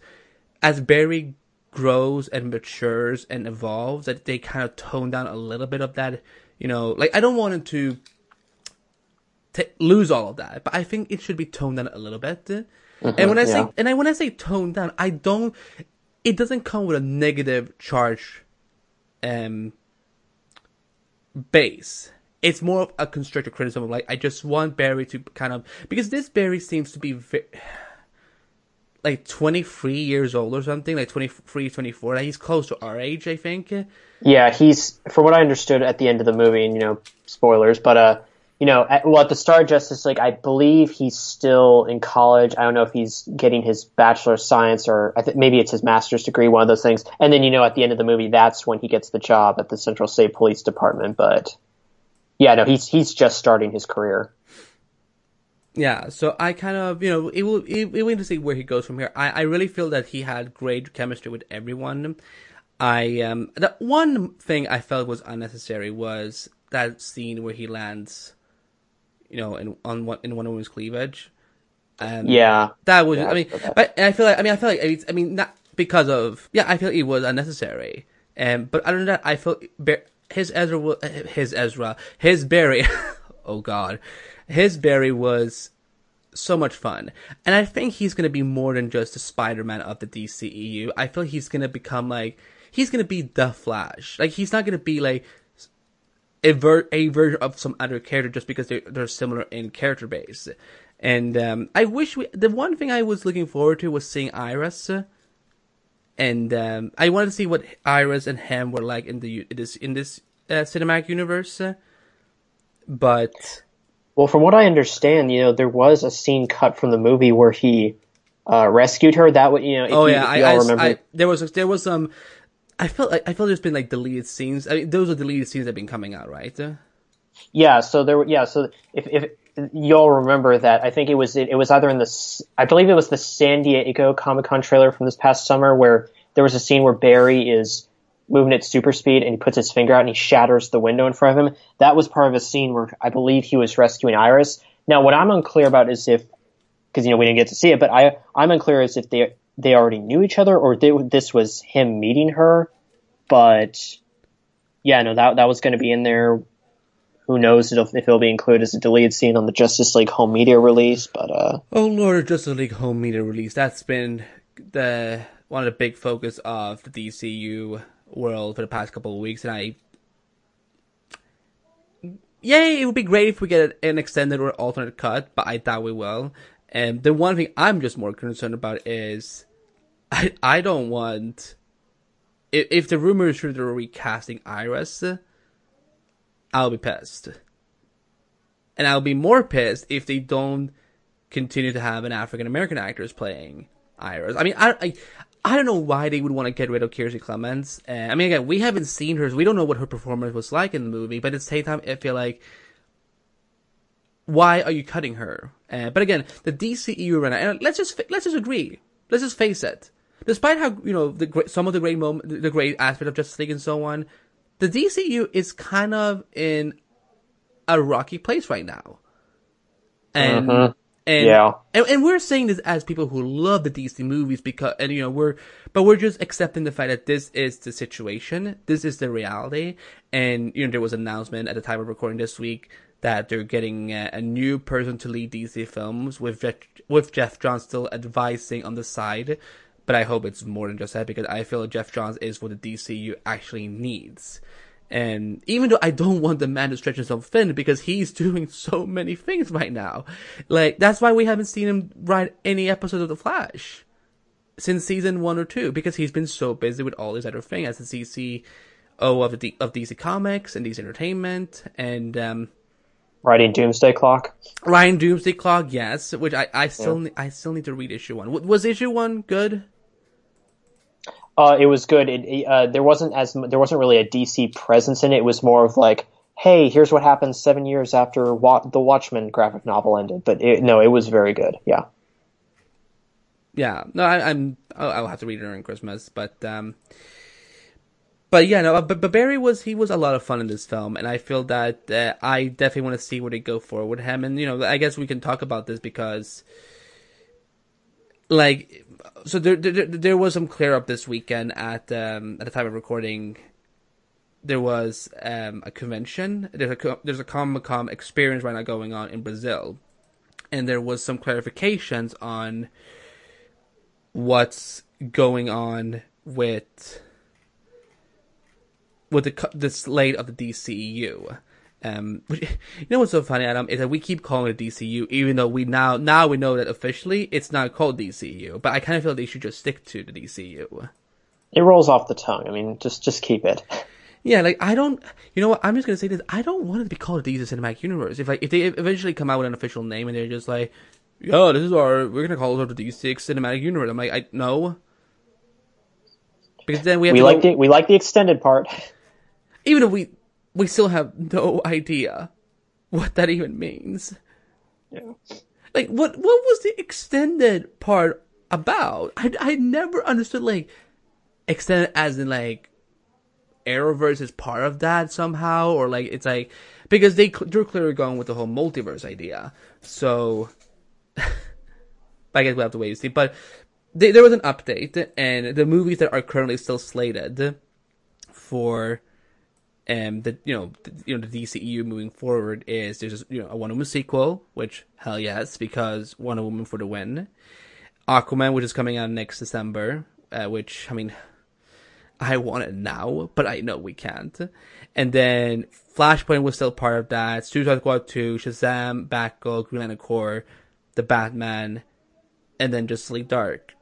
as Barry grows and matures and evolves, that they kind of tone down a little bit of that. You know, like I don't want him to t- lose all of that, but I think it should be toned down a little bit. Mm-hmm, and when I say yeah. and I when I say toned down, I don't. It doesn't come with a negative charge, um, base. It's more of a constructive criticism of like I just want Barry to kind of because this Barry seems to be ve- like 23 years old or something, like 23, 24. Like he's close to our age, I think. Yeah, he's from what I understood at the end of the movie, and you know, spoilers, but uh, you know, at, well, at the start of Justice League, I believe he's still in college. I don't know if he's getting his bachelor of science or I think maybe it's his master's degree, one of those things. And then you know, at the end of the movie, that's when he gets the job at the Central State Police Department. But yeah, no, he's he's just starting his career. Yeah, so I kind of, you know, it will, it, it will to see where he goes from here. I, I really feel that he had great chemistry with everyone. I, um, the one thing I felt was unnecessary was that scene where he lands, you know, in, on one, in Wonder Woman's cleavage. Um, Yeah, that was, Yeah, I mean, I feel but I feel like, I mean, I feel like, it's, I mean, not because of, yeah, I feel like it was unnecessary. Um, but other than that, I Bar- his Ezra, his Ezra, his Barry, oh god, his Barry was so much fun. And I think he's going to be more than just the Spider-Man of the DCEU. I feel he's going to become like, he's going to be the Flash. Like, he's not going to be like, a, ver- a version of some other character just because they're, they're similar in character base. And um, I wish we. The one thing I was looking forward to was seeing Iris, and um, I wanted to see what Iris and him were like in the in this in this uh, cinematic universe. But Well, from what I understand, you know, there was a scene cut from the movie where he uh, rescued her. That would, you know, oh you, yeah, if I, I, remember. I- there was there was some. I like I felt there's been like deleted scenes. I mean, those are deleted scenes that have been coming out, right? Yeah, so there. Yeah, so if if you'll remember that, I think it was it, was either in the I believe it was the San Diego Comic Con trailer from this past summer where there was a scene where Barry is moving at super speed and he puts his finger out and he shatters the window in front of him. That was part of a scene where I believe he was rescuing Iris. Now, what I'm unclear about is if because you know we didn't get to see it, but I I'm unclear as if they they already knew each other or they, this was him meeting her. But yeah, no, that that was going to be in there who knows if it'll be included as a deleted scene on the Justice League home media release, but uh, Oh Lord, Justice League home media release. That's been the one of the big focus of the DCU world for the past couple of weeks, and I. Yay! It would be great if we get an extended or alternate cut, but I doubt we will. And the one thing I'm just more concerned about is, I I don't want. If if the rumor is true they're recasting Iris, I'll be pissed. And I'll be more pissed if they don't continue to have an African American actors playing Iris. I mean, I, I, I don't know why they would want to get rid of Kiersey Clemons. Uh, I mean, again, we haven't seen her, so we don't know what her performance was like in the movie. But at the same time, I feel like, why are you cutting her? Uh, but again, the DCEU right now, and let's just let's just agree, let's just face it. Despite how you know the great, some of the great moment, the great aspect of Justice League and so on, the DCU is kind of in a rocky place right now. And Mhm. and, Yeah. and and we're saying this as people who love the DC movies because and you know we're but we're just accepting the fact that this is the situation, this is the reality, and you know there was an announcement at the time of recording this week that they're getting a, new person to lead DC films with Geoff, with Geoff Johns still advising on the side. But I hope it's more than just that because I feel Geoff Johns is what the DCU actually needs. And even though I don't want the man to stretch himself thin because he's doing so many things right now. Like, that's why we haven't seen him write any episode of The Flash since season one or two because he's been so busy with all these other things as the CCO of the of DC Comics and DC Entertainment and um Writing Doomsday Clock. Ryan Doomsday Clock, yes, which I, I still ne- I still need to read issue one. Was issue one good? Uh, it was good. It, uh, there wasn't as there wasn't really a DC presence in it. It was more of like, hey, here's what happened seven years after Wa- the Watchmen graphic novel ended. But it, no, it was very good. Yeah. Yeah, no, I, I'm I'll, I'll have to read it during Christmas, but um, but yeah, no, but, but Barry was he was a lot of fun in this film, and I feel that uh, I definitely want to see where they go forward with him, and you know, I guess we can talk about this because, like, so there there, there was some clear up this weekend at um at the time of recording. There was um a convention. There's a there's a Comic Con experience right now going on in Brazil, and there was some clarifications on what's going on with with the the slate of the DCEU. Um, which- you know what's so funny, Adam, is that we keep calling it DCU, even though we now now we know that officially it's not called DCU. But I kind of feel they should just stick to the DCU. It rolls off the tongue. I mean, just just keep it. Yeah, like I don't, you know what? I'm just gonna say this. I don't want it to be called the DC Cinematic Universe. If like if they eventually come out with an official name and they're just like, "Yo, this is our, we're gonna call it the DC Cinematic Universe," I'm like, I no, because then we have We to like go, the we like the extended part. even if we we still have no idea what that even means. Yeah. Like what what was the extended part about? I I never understood like extended as in like Arrowverse is part of that somehow or like it's like because they they're clearly going with the whole multiverse idea. So I guess we will have to wait and see. But they, there was an update, and the movies that are currently still slated for um the you know the, you know the DCEU moving forward is there's you know a Wonder Woman sequel, which hell yes because Wonder Woman for the win. Aquaman, which is coming out next December, uh, which I mean, I want it now, but I know we can't. And then Flashpoint was still part of that. Suicide Squad 2, Shazam, Batgirl, Green Lantern Corps, The Batman, and then just League Dark.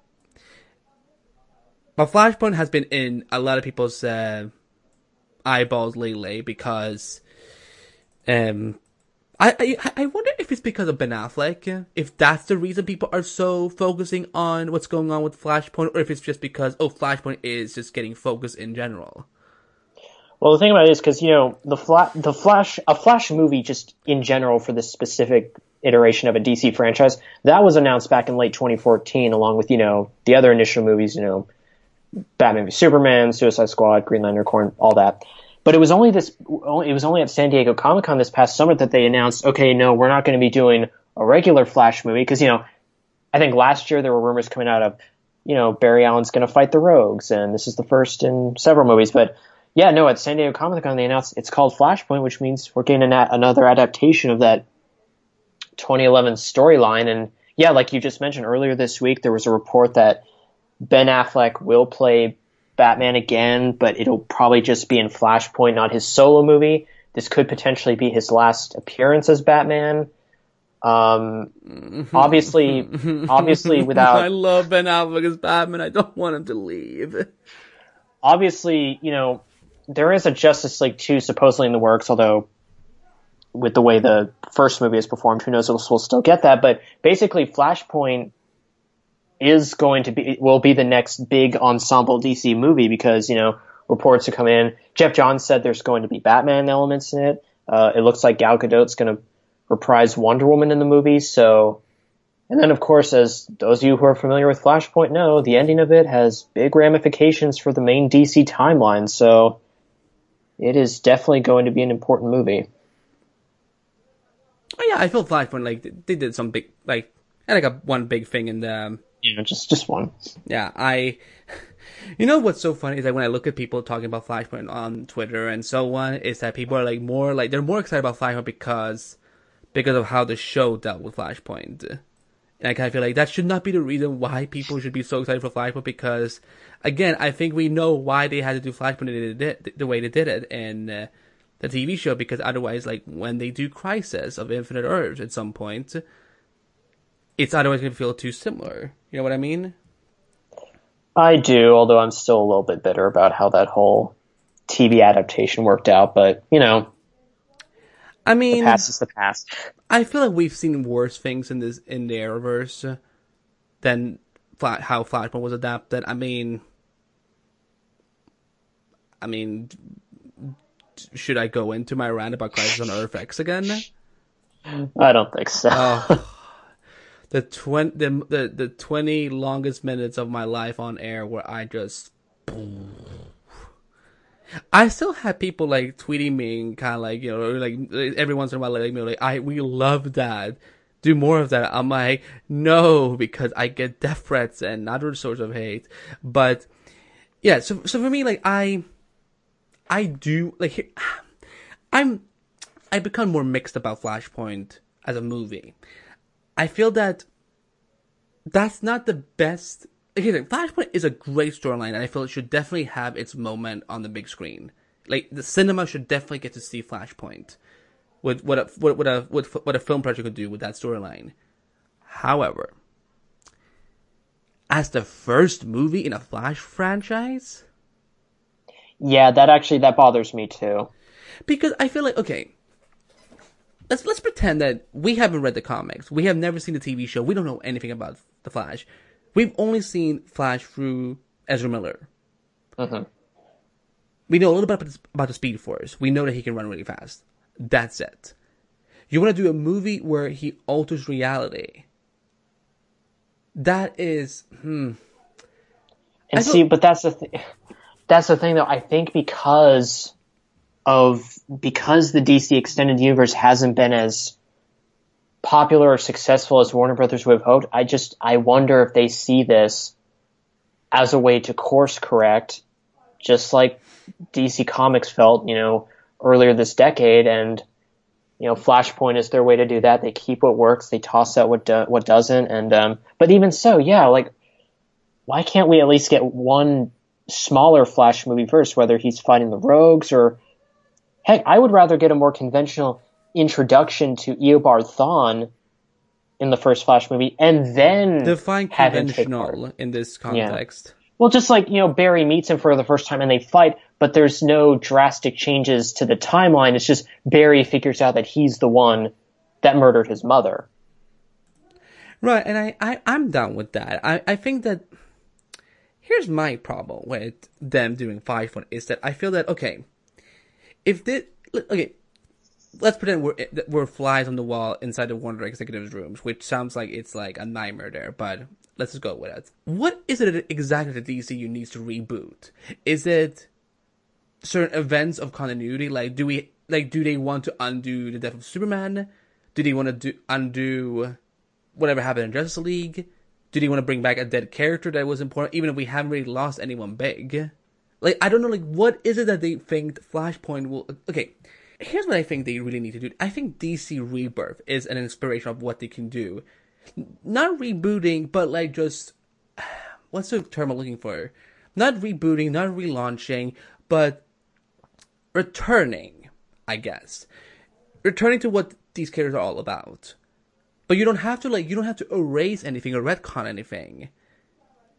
But Flashpoint has been in a lot of people's uh, eyeballs lately because um I, I I wonder if it's because of Ben Affleck, if that's the reason people are so focusing on what's going on with Flashpoint, or if it's just because oh Flashpoint is just getting focused in general. Well, the thing about it is because you know the fla- the Flash a Flash movie just in general for this specific iteration of a DC franchise that was announced back in late 2014, along with you know the other initial movies, you know Batman v Superman, Suicide Squad, Green Lantern Corps, all that. But it was only this. It was only at San Diego Comic Con this past summer that they announced, okay, no, we're not going to be doing a regular Flash movie because you know, I think last year there were rumors coming out of, you know, Barry Allen's going to fight the Rogues, and this is the first in several movies. But yeah, no, at San Diego Comic Con they announced it's called Flashpoint, which means we're getting an, another adaptation of that 2011 storyline. And yeah, like you just mentioned earlier this week, there was a report that Ben Affleck will play Batman again, but it'll probably just be in Flashpoint, not his solo movie. This could potentially be his last appearance as Batman. Um, obviously, obviously without I love Ben Affleck as Batman. I don't want him to leave. obviously, you know, there is a Justice League 2 supposedly in the works, although with the way the first movie is performed, who knows if we'll still get that. But basically, Flashpoint is going to be will be the next big ensemble DC movie because you know reports have come in. Geoff Johns said there's going to be Batman elements in it. Uh, it looks like Gal Gadot's going to reprise Wonder Woman in the movie. So, and then of course, as those of you who are familiar with Flashpoint know, the ending of it has big ramifications for the main DC timeline. So, it is definitely going to be an important movie. Oh yeah, I feel Flashpoint like they did some big like had like a one big thing in the um, You know, just just one. Yeah, I. You know what's so funny is that when I look at people talking about Flashpoint on Twitter and so on, is that people are like more like they're more excited about Flashpoint because because of how the show dealt with Flashpoint. And I kind of feel like that should not be the reason why people should be so excited for Flashpoint because, again, I think we know why they had to do Flashpoint the, the, the way they did it in uh, the TV show because otherwise, like when they do Crisis of Infinite Earths at some point, it's otherwise going to feel too similar. You know what I mean? I do, although I'm still a little bit bitter about how that whole TV adaptation worked out. But you know, I mean, The past is the past. I feel like we've seen worse things in this in the Arrowverse than Fla- how Flashpoint was adapted. I mean, I mean, should I go into my rant about Crisis on Earth X again? I don't think so. Oh, the twenty the, the the twenty longest minutes of my life on air where I just. I still have people like tweeting me and kind of like you know like every once in a while like me like I we love that. Do more of that. I'm like no because I get death threats and other sorts of hate. But yeah so so for me like I I do like I'm I become more mixed about Flashpoint as a movie I feel that that's not the best. Here's the Flashpoint is a great storyline, and I feel it should definitely have its moment on the big screen. Like the cinema should definitely get to see Flashpoint, with what a what, what a what, what a film project could do with that storyline. However, as the first movie in a Flash franchise, yeah, that actually that bothers me too. because I feel like okay, let's let's pretend that we haven't read the comics, we have never seen the TV show, we don't know anything about the Flash. We've only seen Flash through Ezra Miller. Mhm. We know a little bit about, about the Speed Force. We know that he can run really fast. That's it. You want to do a movie where he alters reality. That is, hmm. And see, but that's the th- that's the thing though. I think because of because the DC extended universe hasn't been as popular or successful as Warner Brothers would have hoped. I just I wonder if they see this as a way to course correct, just like DC Comics felt, you know, earlier this decade, and you know, Flashpoint is their way to do that. They keep what works, they toss out what do- what doesn't, and um, but even so, yeah, like why can't we at least get one smaller Flash movie first, whether he's fighting the Rogues or heck, I would rather get a more conventional introduction to Eobard Thawne in the first Flash movie, and then Define have him take conventional in this context. Yeah. well, just like you know, Barry meets him for the first time and they fight, but there's no drastic changes to the timeline. It's just Barry figures out that he's the one that murdered his mother. Right, and I, I, I'm down with that. I, I think that here's my problem with them doing five one is that I feel that okay, if this okay, let's pretend we're eh, we're flies on the wall inside the Warner executives' rooms, which sounds like it's like a nightmare there, but let's just go with it. What is it exactly that DCU needs to reboot? Is it certain events of continuity? Like, do we like do they want to undo the death of Superman? Do they want to do undo whatever happened in Justice League? Do they want to bring back a dead character that was important, even if we haven't really lost anyone big? Like, I don't know, like, what is it that they think Flashpoint will. Okay, here's what I think they really need to do. I think DC Rebirth is an inspiration of what they can do. Not rebooting, but like just. What's the term I'm looking for? Not rebooting, not relaunching, but returning, I guess. Returning to what these characters are all about. But you don't have to like you don't have to erase anything or retcon anything.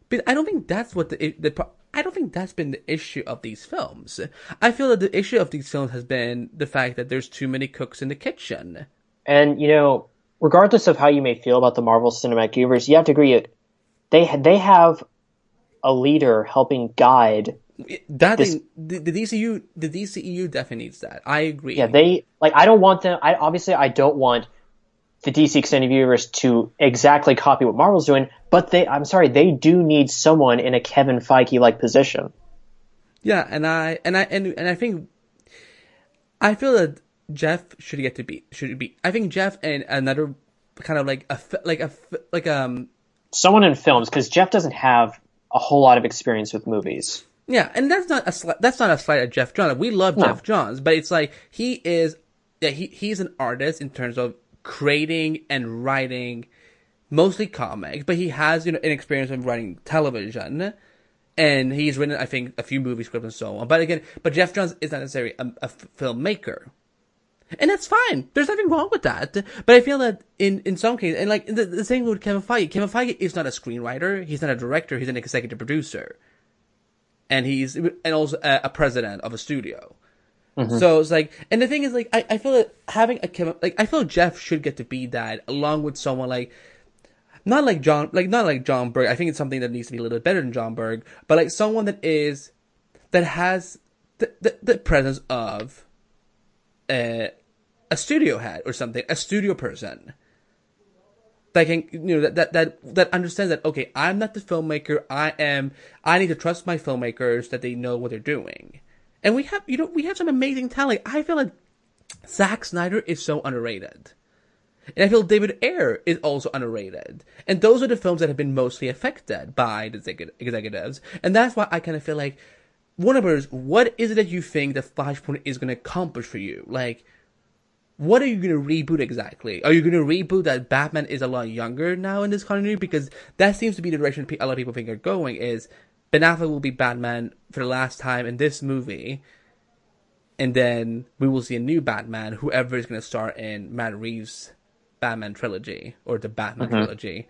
But I don't think that's what the the I don't think that's been the issue of these films. I feel that the issue of these films has been the fact that there's too many cooks in the kitchen. And you know, regardless of how you may feel about the Marvel Cinematic Universe, you have to agree they they have a leader helping guide. That This- thing, the, the DCU, the DCEU definitely needs that. I agree. Yeah, they like. I don't want them. I obviously I don't want the DC Extended Universe to exactly copy what Marvel's doing, but they. I'm sorry, they do need someone in a Kevin Feige like position. Yeah, and I and I and and I think I feel that Geoff should get to be should be. I think Geoff and another kind of like a like a like um Someone in films because Geoff doesn't have a whole lot of experience with movies. yeah, and that's not a sli- that's not a slight at Geoff Johns. We love No. Geoff Johns, but it's like he is yeah he he's an artist in terms of creating and writing mostly comics, but he has you know an experience of writing television. And he's written, I think, a few movie scripts and so on. But again, but Geoff Johns is not necessarily a, filmmaker. And that's fine. There's nothing wrong with that. But I feel that in, in some cases, and like the, the same with Kevin Feige. Kevin Feige is not a screenwriter. He's not a director. He's an executive producer. And he's, and also a president of a studio. Mm-hmm. So it's like, and the thing is, like, I, I feel that having a Kevin, like, I feel Geoff should get to be that along with someone like, not like John, like not like Jon Berg. I think it's something that needs to be a little bit better than Jon Berg, but like someone that is, that has the the, the presence of, a a studio head or something, a studio person. That can, you know, that, that, that, that understands that, okay, I'm not the filmmaker, I am, I need to trust my filmmakers that they know what they're doing. And we have, you know, we have some amazing talent. I feel like Zack Snyder is so underrated. And I feel David Ayer is also underrated. And those are the films that have been mostly affected by the executives. And that's why I kind of feel like, Warner Brothers, what is it that you think that Flashpoint is going to accomplish for you? Like, what are you going to reboot exactly? Are you going to reboot that Batman is a lot younger now in this continuity? Because that seems to be the direction a lot of people think are going is Ben Affleck will be Batman for the last time in this movie, and then we will see a new Batman, whoever is going to star in Matt Reeves' Batman trilogy or the Batman Mm-hmm. trilogy.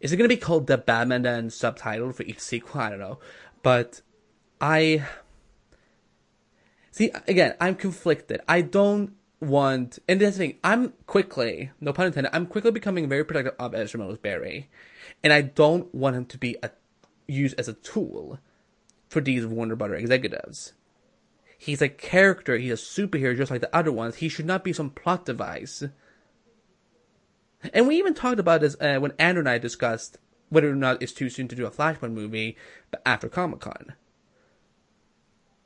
Is it going to be called the Batman then subtitle for each sequel? I don't know, but I see again. I'm conflicted. I don't want, and that's the thing. I'm quickly, no pun intended. I'm quickly becoming very protective of Ezra Miller's Barry, and I don't want him to be a used as a tool for these Warner Brother executives. He's a character. He's a superhero, just like the other ones. He should not be some plot device. And we even talked about this uh, when Andrew and I discussed whether or not it's too soon to do a Flashpoint movie after Comic Con.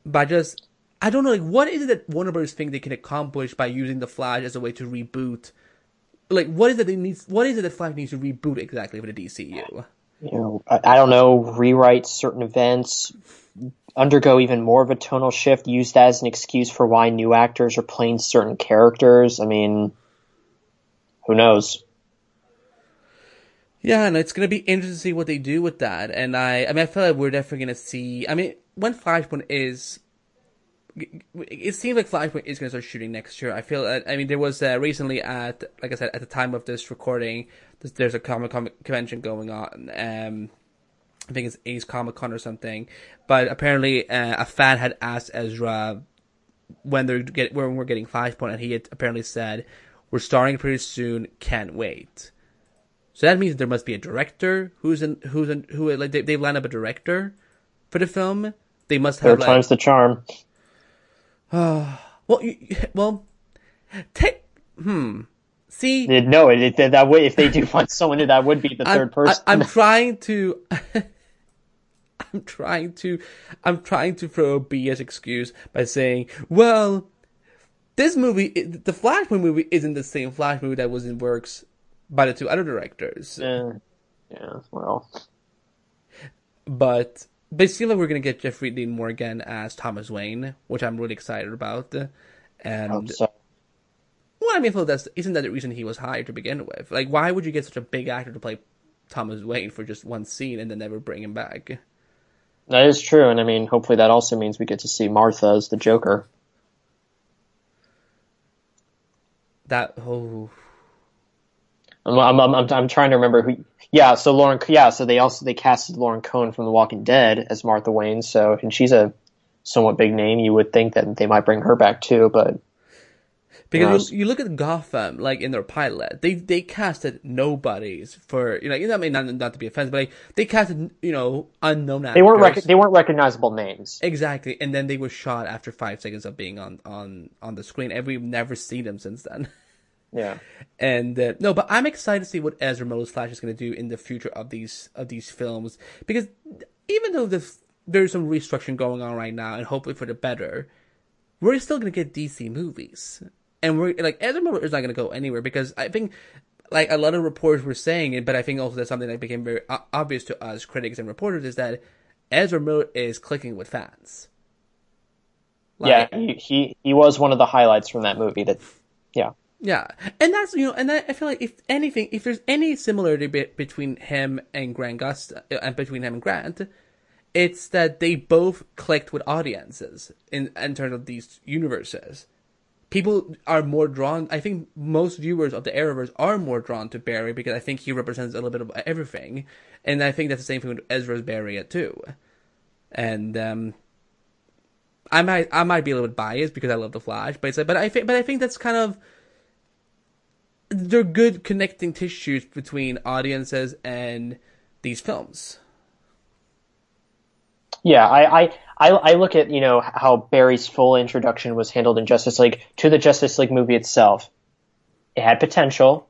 By just, I don't know, like, what is it that Warner Brothers think they can accomplish by using the Flash as a way to reboot? Like, what is it they need? What is it that Flash needs to reboot exactly for the DCU? You know, I, I don't know, rewrite certain events, undergo even more of a tonal shift, use that as an excuse for why new actors are playing certain characters. I mean, who knows? Yeah, and it's gonna be interesting to see what they do with that. And I, I mean, I feel like we're definitely gonna see. I mean, when Flashpoint is, it seems like Flashpoint is gonna start shooting next year. I feel. that- I mean, there was uh, recently at, like I said, at the time of this recording, there's, there's a Comic Con convention going on. Um, I think it's Ace Comic Con or something. But apparently, uh, a fan had asked Ezra when they're get when we're getting Flashpoint, and he had apparently said, "We're starting pretty soon. Can't wait." So that means there must be a director who's in who's in who like they they've lined up a director for the film. They must have Third like time's the charm. well you, well take hmm see No, it, it, that would if they do find someone that would be the I'm, third person. I, am trying to I'm trying to I'm trying to throw a BS excuse by saying well this movie the Flashpoint movie isn't the same Flash movie that was in works by the two other directors. Eh, yeah, well, but but it seems like we're gonna get Jeffrey Dean Morgan as Thomas Wayne, which I'm really excited about. And so. well, I mean, well, that's isn't that the reason he was hired to begin with? Like, why would you get such a big actor to play Thomas Wayne for just one scene and then never bring him back? That is true, and I mean, hopefully that also means we get to see Martha as the Joker. That oh, I'm, I'm, I'm, I'm, trying to remember who. Yeah, so Lauren. Yeah, so they also they casted Lauren Cohan from The Walking Dead as Martha Wayne. So, and she's a somewhat big name. You would think that they might bring her back too, but because you, you look at Gotham, like in their pilot, they they casted nobodies for you know you know I mean not not to be offensive, but like, they casted you know unknown actors. they weren't rec- they weren't recognizable names. Exactly, and then they were shot after five seconds of being on on on the screen, and we've never seen them since then. Yeah, And uh, no, but I'm excited to see what Ezra Miller's Flash is going to do in the future of these of these films because even though the, there's some restructuring going on right now, and hopefully for the better, we're still going to get DC movies, and we're like Ezra Miller is not going to go anywhere because I think. Like a lot of reporters were saying it, but I think also that's something that became very obvious to us critics and reporters is that Ezra Miller is clicking with fans. yeah, he, he he was one of the highlights from that movie. That yeah, Yeah, and that's you know, and I, I feel like if anything, if there's any similarity be- between him and Grant Gust, uh, and between him and Grant, it's that they both clicked with audiences in in terms of these universes. People are more drawn. I think most viewers of the Arrowverse are more drawn to Barry because I think he represents a little bit of everything, and I think that's the same thing with Ezra's Barry too. And um, I might I might be a little bit biased because I love the Flash, but it's like, but I think but I think that's kind of they're good connecting tissues between audiences and these films. Yeah, I, I, I, I look at you know how Barry's full introduction was handled in Justice League to the Justice League movie itself. It had potential.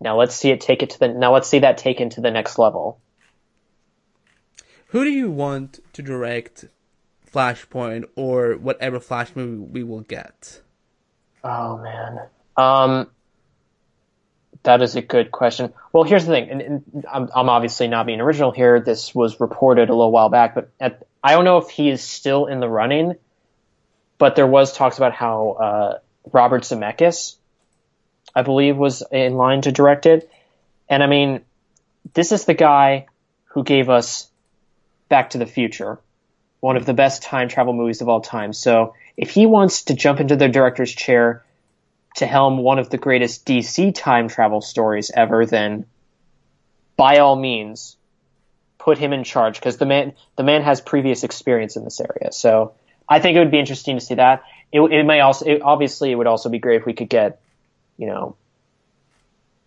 Now let's see it take it to the now let's see that taken to the next level. Who do you want to direct Flashpoint or whatever Flash movie we will get? Oh man, um, that is a good question. Well, here's the thing, and, and I'm, I'm, obviously not being original here. This was reported a little while back, but at, I don't know if he is still in the running. But there was talks about how uh, Robert Zemeckis, I believe, was in line to direct it. And I mean, this is the guy who gave us Back to the Future, one of the best time travel movies of all time. So if he wants to jump into the director's chair to helm one of the greatest DC time travel stories ever, then by all means, put him in charge because the man the man has previous experience in this area. So I think it would be interesting to see that. It, it may also it, obviously it would also be great if we could get, you know,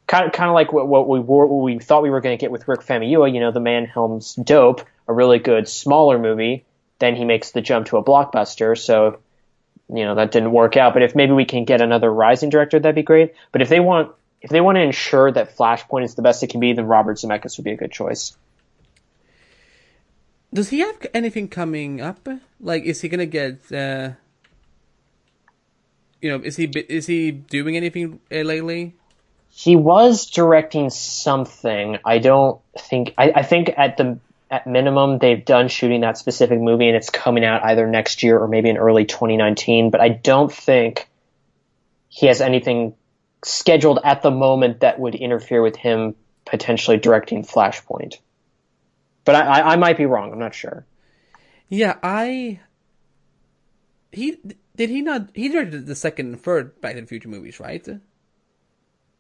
kind of kind of like what, what we were, what we thought we were going to get with Rick Famuyiwa. You know, the man helms Dope, a really good smaller movie. Then he makes the jump to a blockbuster. So you know that didn't work out. But if maybe we can get another rising director, that'd be great. But if they want if they want to ensure that Flashpoint is the best it can be, then Robert Zemeckis would be a good choice. Does he have anything coming up? Like, is he gonna get? Uh, you know, is he is he doing anything uh, lately? He was directing something. I don't think. I, I think at the at minimum they've done shooting that specific movie and it's coming out either next year or maybe in early 2019. But I don't think he has anything scheduled at the moment that would interfere with him potentially directing Flashpoint. But I, I, I might be wrong. I'm not sure. Yeah, I. He did he not? He directed the second and third Back to the Future movies, right?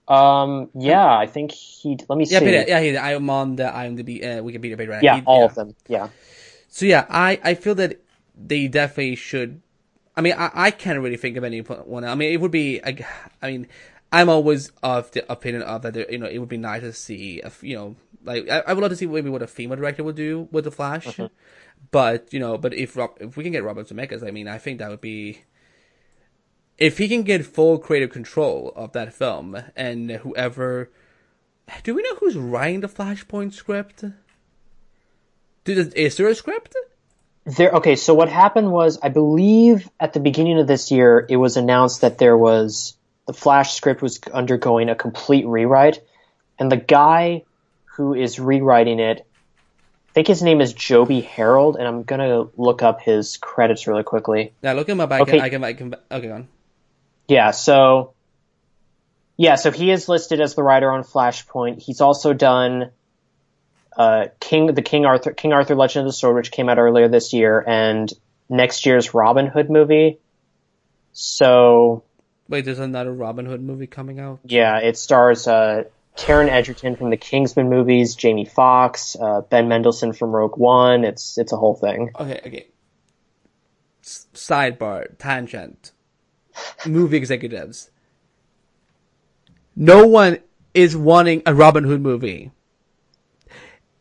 Um. Yeah, I think he. Let me yeah, see. Peter, yeah, he, I'm on the IMDb uh, Wikipedia page right Yeah, he, all yeah. All of them. Yeah. So yeah, I I feel that they definitely should. I mean, I, I can't really think of anyone. I mean, it would be. I, I mean, I'm always of the opinion of that. There, you know, it would be nice to see. A, you know, like I, I, would love to see maybe what a female director would do with the Flash. Mm-hmm. But you know, but if if we can get Robert Zemeckis, I mean, I think that would be if he can get full creative control of that film, and whoever, do we know who's writing the Flashpoint script? Do, is there a script? There. Okay. So what happened was, I believe at the beginning of this year, it was announced that there was the Flash script was undergoing a complete rewrite, and the guy who is rewriting it, I think his name is Joby Harold, and I'm gonna look up his credits really quickly. Yeah, look him up. I Okay. can, I can, I can. Okay, on. Yeah, so yeah, so he is listed as the writer on Flashpoint. He's also done uh, King the King Arthur King Arthur Legend of the Sword, which came out earlier this year, and next year's Robin Hood movie. So Wait, there's another Robin Hood movie coming out. yeah, it stars uh, Taron Egerton from the Kingsman movies, Jamie Foxx, uh, Ben Mendelsohn from Rogue One. It's it's a whole thing. Okay, okay. S- sidebar, tangent. Movie executives. No one is wanting a Robin Hood movie.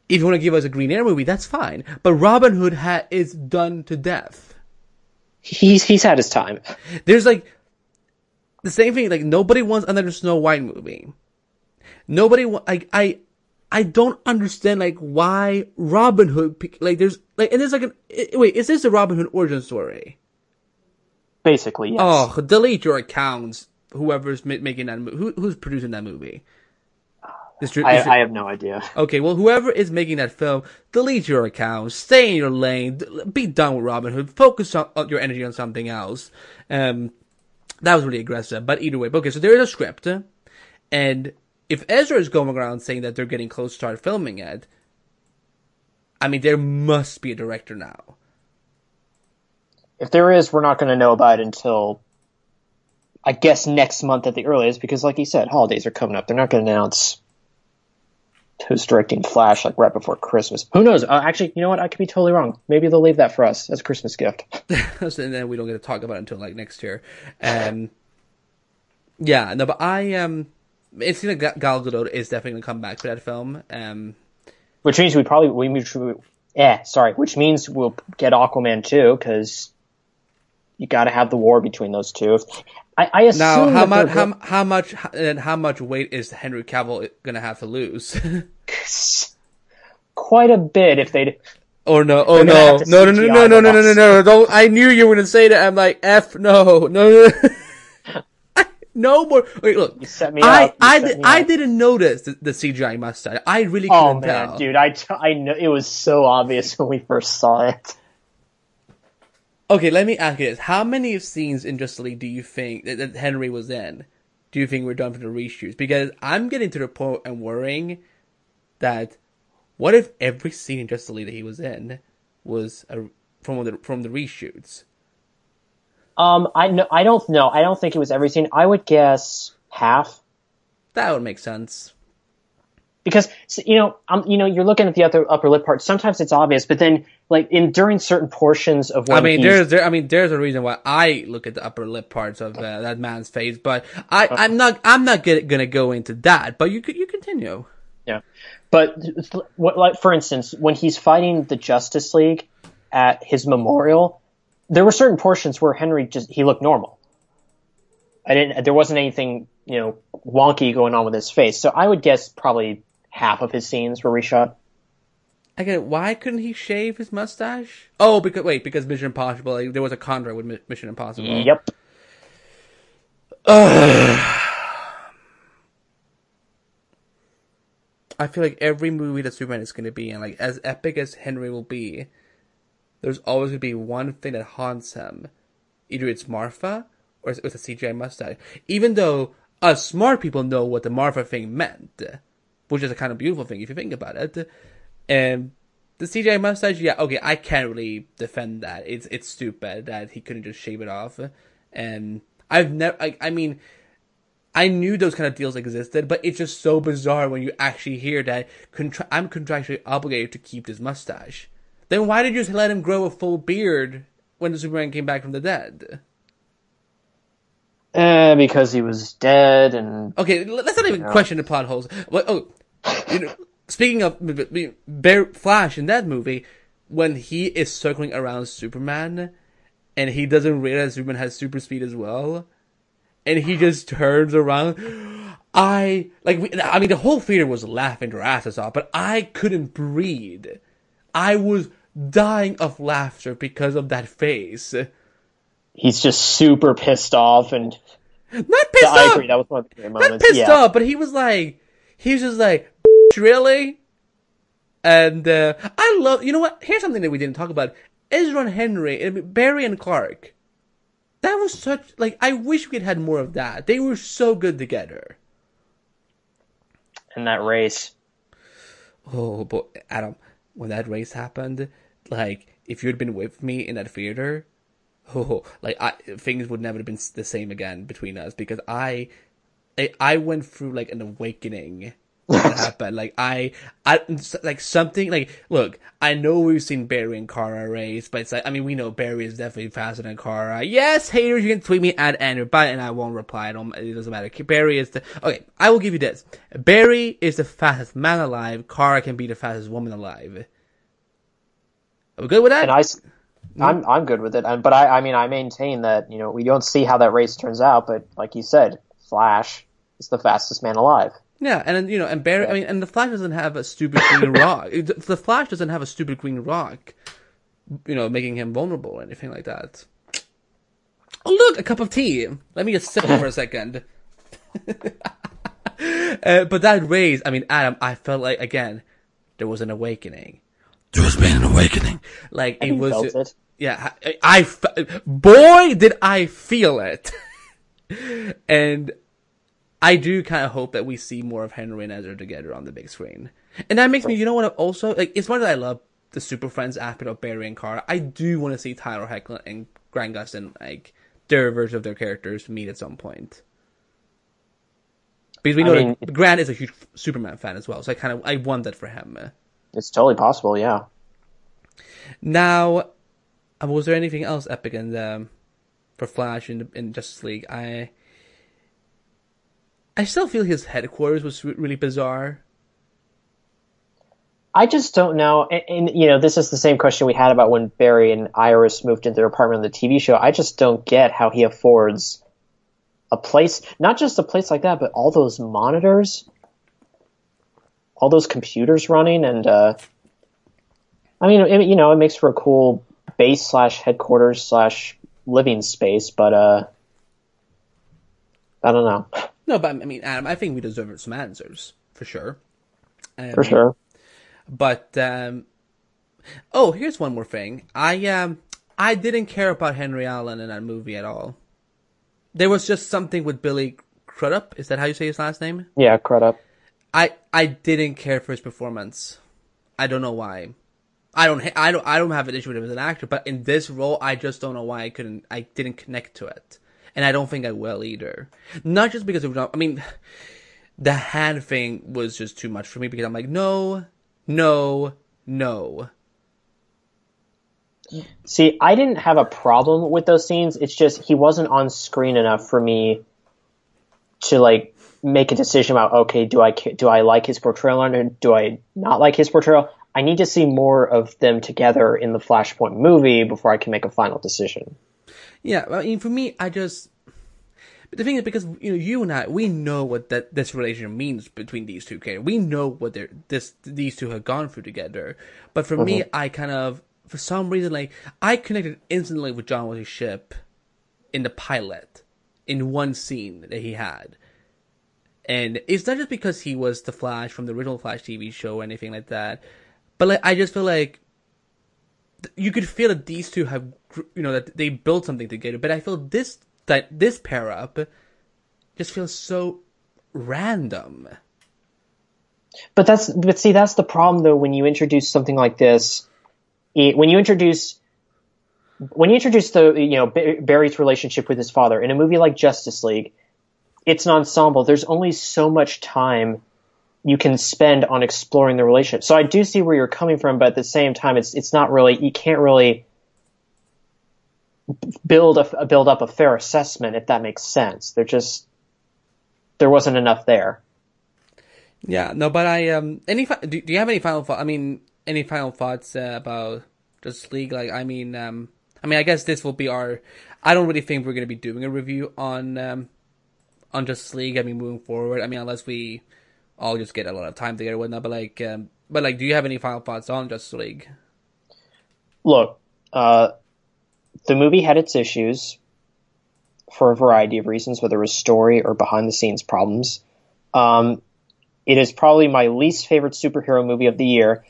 If you want to give us a Green Arrow movie, that's fine. But Robin Hood ha- is done to death. He's he's had his time. There's like the same thing. Like nobody wants another Snow White movie. Nobody wa- like I. I don't understand like why Robin Hood like there's like and there's like an wait is this the Robin Hood origin story? Basically, yes. Oh, delete your accounts. Whoever's making that movie, who, who's producing that movie? Distri- I, I have no idea. okay, well, whoever is making that film, delete your account, stay in your lane, be done with Robin Hood, focus on, on your energy on something else. Um, that was really aggressive, but either way, okay, so there is a script, and if Ezra is going around saying that they're getting close to start filming it, I mean, there must be a director now. If there is, we're not going to know about it until, I guess, next month at the earliest, because, like you said, holidays are coming up. They're not going to announce who's directing Flash like right before Christmas. Who knows? Uh, actually, you know what? I could be totally wrong. Maybe they'll leave that for us as a Christmas gift. and then we don't get to talk about it until like next year. Um, yeah, no, but I um, it seems like Gal Gadot is definitely going to come back for that film. Um, which means we probably we yeah, sorry, which means we'll get Aquaman too because you got to have the war between those two. I, I assume now how much how, how much and how much weight is Henry Cavill going to have to lose? Quite a bit if they. Or oh, no, oh no, no, no, no, no, no, no, no, no, no, don't, I knew you were gonna say that, I'm like, F, no, no, no. no more. Wait, look. You set me I, up. I, did, I didn't notice the, the, CGI mustache. I really oh, couldn't oh, man, tell. dude, I, I know it was so obvious when we first saw it. Okay, let me ask you this: How many scenes in Justice League do you think that, that Henry was in? Do you think we're done for the reshoots? Because I'm getting to the point and worrying that what if every scene in Justice League that he was in was a, from the from the reshoots? Um, I no, I don't know. I don't think it was every scene. I would guess half. That would make sense. Because you know, um, you know, you're looking at the other upper lip part. Sometimes it's obvious, but then, like in during certain portions of I mean, there's there, I mean, there's a reason why I look at the upper lip parts of uh, that man's face, but I, okay. I'm not, I'm not get, gonna go into that. But you you continue. Yeah, but what, like for instance, when he's fighting the Justice League at his memorial, there were certain portions where Henry just he looked normal. I didn't. There wasn't anything you know wonky going on with his face. So I would guess probably half of his scenes were reshot. Again, why couldn't he shave his mustache? Oh, because wait, because Mission Impossible. Like, there was a contract with Mission Impossible. Yep. I feel like every movie that Superman is going to be in, like as epic as Henry will be, there's always going to be one thing that haunts him. Either it's Martha or it's with a CGI mustache. Even though us smart people know what the Martha thing meant which is a kind of beautiful thing if you think about it. And the CGI mustache, yeah, okay, I can't really defend that. It's it's stupid that he couldn't just shave it off. And I've never, I, I mean, I knew those kind of deals existed, but it's just so bizarre when you actually hear that contra- I'm contractually obligated to keep this mustache. Then why did you just let him grow a full beard when the Superman came back from the dead? Uh, because he was dead and. Okay, let's not even you know. question the plot holes. Well, oh, you know, speaking of Bear Flash in that movie, when he is circling around Superman, and he doesn't realize Superman has super speed as well, and he just turns around. I like. We, I mean, the whole theater was laughing their asses off, but I couldn't breathe. I was dying of laughter because of that face he's just super pissed off and not pissed off. I agree. That was one of the moments. Not pissed yeah. off, but he was like, he was just like, really. And uh, I love. You know what? Here's something that we didn't talk about: Ezra and Henry, Barry and Clark. That was such like I wish we had had more of that. They were so good together. In that race. Oh, but Adam, when that race happened, like if you had been with me in that theater, oh, like I, things would never have been the same again between us because I, I, I went through like an awakening that happened. Like I, I, like something like, look, I know we've seen Barry and Kara race, but it's like, I mean, we know Barry is definitely faster than Kara. Yes, haters, you can tweet me at Andrew but and I won't reply. I don't, it doesn't matter. Barry is the, okay, I will give you this. Barry is the fastest man alive. Kara can be the fastest woman alive. Are we good with that? And I, hmm? I'm I'm good with it, And but I I mean I maintain that you know we don't see how that race turns out, but like you said, Flash is the fastest man alive. Yeah, and you know, and Barry, I mean, and the Flash doesn't have a stupid green rock. The Flash doesn't have a stupid green rock, you know, making him vulnerable or anything like that. Oh look, a cup of tea. Let me just sip it for a second. uh, but that race, I mean, Adam, I felt like again there was an awakening. There has been an awakening. Like it was. It yeah, I, I, boy, did I feel it. And I do kind of hope that we see more of Henry and Ezra together on the big screen. And that makes me, you know what, also, like, as much as I love the Super Friends aspect of Barry and Kara, I do want to see Tyler Hoechlin and Grant Gustin, like, their version of their characters meet at some point. Because we know I mean- that Grant is a huge Superman fan as well, so I kind of I want that for him. It's totally possible, yeah. Now, uh, was there anything else epic in the, for Flash in in Justice League? I I still feel his headquarters was really bizarre. I just don't know. And, and, you know, this is the same question we had about when Barry and Iris moved into their apartment on the TV show. I just don't get how he affords a place, not just a place like that, but all those monitors, all those computers running, and uh, I mean, it, you know, it makes for a cool base slash headquarters slash living space, but uh, I don't know No, but I mean, Adam, I think we deserve some answers for sure. Um, for sure. But um, oh, here's one more thing. I um I didn't care about Henry Allen in that movie at all. There was just something with Billy Crudup. Is that how you say his last name? Yeah, Crudup. I I didn't care for his performance. I don't know why. I don't ha- I don't I don't have an issue with him as an actor, but in this role, I just don't know why I couldn't I didn't connect to it, and I don't think I will either. Not just because of I mean, the hand thing was just too much for me because I'm like no, no, no. See, I didn't have a problem with those scenes. It's just he wasn't on screen enough for me to like make a decision about okay, do I do I like his portrayal or do I not like his portrayal? I need to see more of them together in the Flashpoint movie before I can make a final decision. Yeah, I mean, for me, I just. But the thing is, because you know, you and I, we know what that this relationship means between these two characters. We know what they're this these two have gone through together. But for me, mm-hmm. I kind of, for some reason, like I connected instantly with John Wesley Shipp in the pilot, in one scene that he had, and it's not just because he was the Flash from the original Flash TV show or anything like that, but like I just feel like you could feel that these two have, you know, that they built something together. But I feel this that this pair up just feels so random. But that's but see that's the problem though when you introduce something like this, it, when you introduce when you introduce the you know Barry's relationship with his father in a movie like Justice League, it's an ensemble. There's only so much time you can spend on exploring the relationship. So I do see where you're coming from, but at the same time, it's it's not really you can't really build a build up a fair assessment if that makes sense. There just there wasn't enough there. Yeah, no, but I um, any do, do you have any final thoughts? I mean, any final thoughts uh, about Justice League? Like, I mean, um, I mean, I guess this will be our. I don't really think we're going to be doing a review on um, on Justice League. I mean, moving forward, I mean, unless we all just get a lot of time together, and whatnot. But like, um, but like, do you have any final thoughts on Justice League? look, uh, the movie had its issues for a variety of reasons, whether it was story or behind the scenes problems. Um, it is probably my least favorite superhero movie of the year.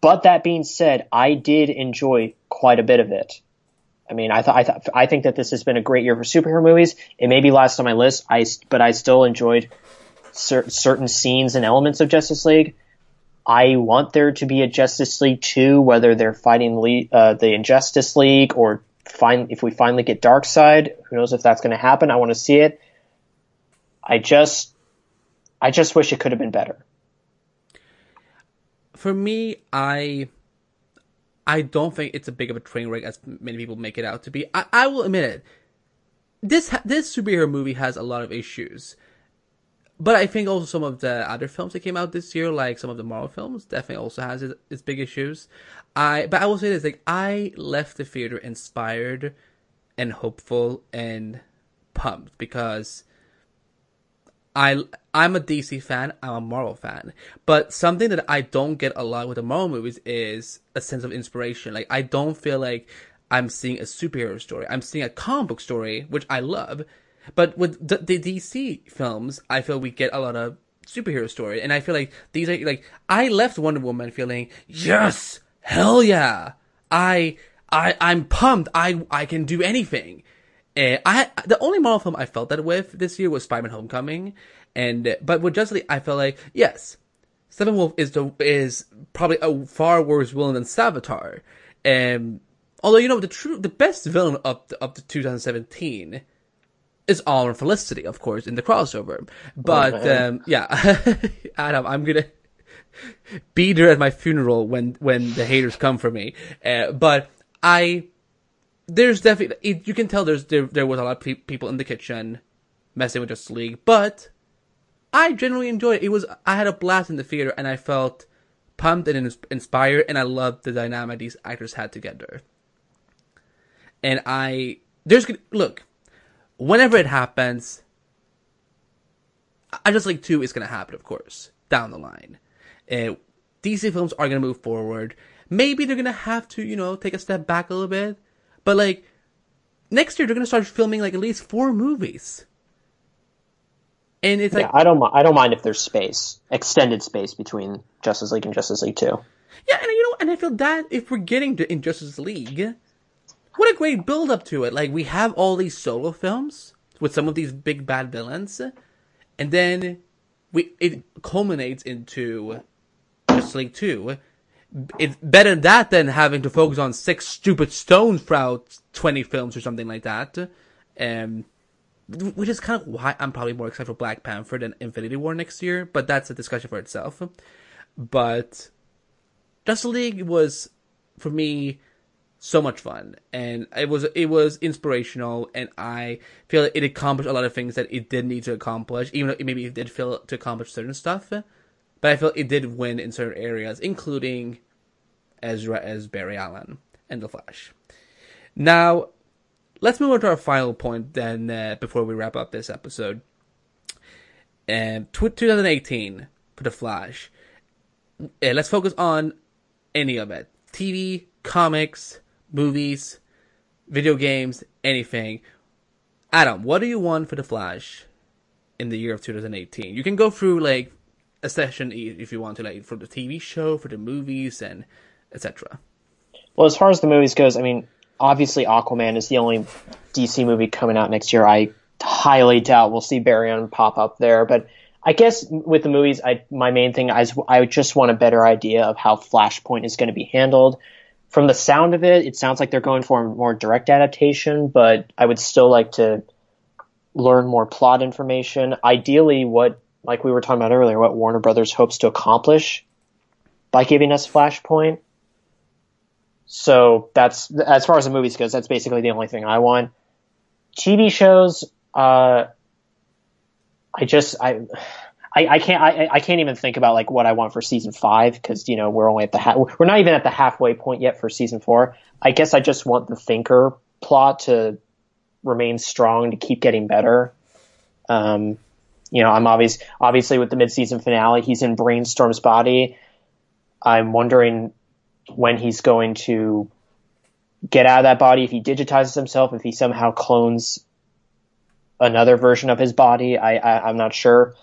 But that being said, I did enjoy quite a bit of it. I mean, I thought I thought I think that this has been a great year for superhero movies. It may be last on my list, I but I still enjoyed cer- certain scenes and elements of Justice League. I want there to be a Justice League 2, whether they're fighting le- uh, the Injustice League or find if we finally get Darkseid. Who knows if that's going to happen? I want to see it. I just, I just wish it could have been better. For me, I I don't think it's a big of a train wreck as many people make it out to be. I, I will admit it. This this superhero movie has a lot of issues, but I think also some of the other films that came out this year, like some of the Marvel films, definitely also has its, its big issues. I but I will say this: like I left the theater inspired and hopeful and pumped because I I'm a DC fan, I'm a Marvel fan, but something that I don't get a lot with the Marvel movies is a sense of inspiration. Like I don't feel like I'm seeing a superhero story. I'm seeing a comic book story, which I love. But with the, the DC films, I feel we get a lot of superhero story, and I feel like these are like I left Wonder Woman feeling yes, hell yeah, I I I'm pumped. I I can do anything. And I the only Marvel film I felt that with this year was Spider-Man: Homecoming, and but with Justice League, I felt like yes, Steppenwolf is the is probably a far worse villain than Savitar, and although you know the true the best villain of the, of the 2017 is all in Felicity, of course, in the crossover. But man. um, yeah, Adam, I'm gonna be there at my funeral when when the haters come for me. Uh, but I, there's definitely it, you can tell there's there there was a lot of pe- people in the kitchen messing with Justice League, but I generally enjoyed it. It was I had a blast in the theater, and I felt pumped and ins- inspired, and I loved the dynamic these actors had together. And I there's look whenever it happens. I just like two is gonna happen, of course, down the line. Uh, DC films are gonna move forward. Maybe they're gonna have to, you know, take a step back a little bit, but like next year they're gonna start filming like at least four movies. And it's like I don't. I don't mind if there's space, extended space between Justice League and Justice League Two. Yeah, and you know, and I feel that if we're getting to Injustice League, what a great build up to it. Like we have all these solo films with some of these big bad villains, and then we it culminates into Justice League Two. It's better than that than having to focus on six stupid stones throughout twenty films or something like that. Um, which is kind of why I'm probably more excited for Black Panther than Infinity War next year, but that's a discussion for itself. But Justice League was for me so much fun. And it was it was inspirational and I feel it accomplished a lot of things that it did need to accomplish even though it maybe it did fail to accomplish certain stuff. But I feel it did win in certain areas including Ezra as Barry Allen and the Flash. Now let's move on to our final point then uh, before we wrap up this episode. Um, tw- 2018 for the Flash. Uh, let's focus on any of it. TV, comics, movies, video games, anything. Adam, what do you want for The Flash in the year of 2018? You can go through like a session if you want to, like for the TV show, for the movies, and etc. Well, as far as the movies goes, I mean, obviously Aquaman is the only DC movie coming out next year. I highly doubt we'll see Barry Allen pop up there, but I guess with the movies, I my main thing is I just want a better idea of how Flashpoint is going to be handled. From the sound of it, it sounds like they're going for a more direct adaptation, but I would still like to learn more plot information. Ideally, what like we were talking about earlier, what Warner Brothers hopes to accomplish by giving us Flashpoint. So that's as far as the movies goes. That's basically the only thing I want. TV shows, uh, I just I. I, I can't I, I can't even think about like what I want for season five because you know we're only at the ha- we're not even at the halfway point yet for season four. I guess I just want the thinker plot to remain strong to keep getting better. Um, you know, I'm obvious obviously with the mid season finale, he's in Brainstorm's body. I'm wondering when he's going to get out of that body, if he digitizes himself, if he somehow clones another version of his body. I, I I'm not sure.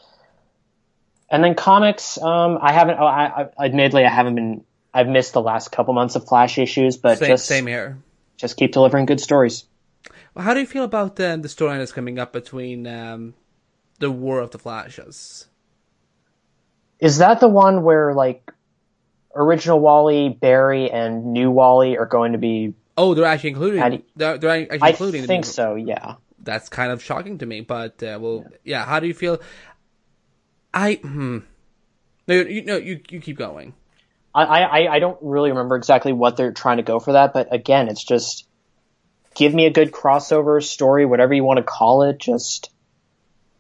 And then comics, um, I haven't. Oh, I, I admittedly I haven't been. I've missed the last couple months of Flash issues, but Same, just same here. just keep delivering good stories. Well, how do you feel about um, the storyline that's coming up between um, the War of the Flashes? Is that the one where like original Wally, Barry, and new Wally are going to be? Oh, they're actually including. They're, they're actually I including. the think so. Yeah. That's kind of shocking to me, but uh, well, yeah. How do you feel? I hmm. No, you no, you you keep going. I, I, I don't really remember exactly what they're trying to go for that, but again, it's just give me a good crossover story, whatever you want to call it. Just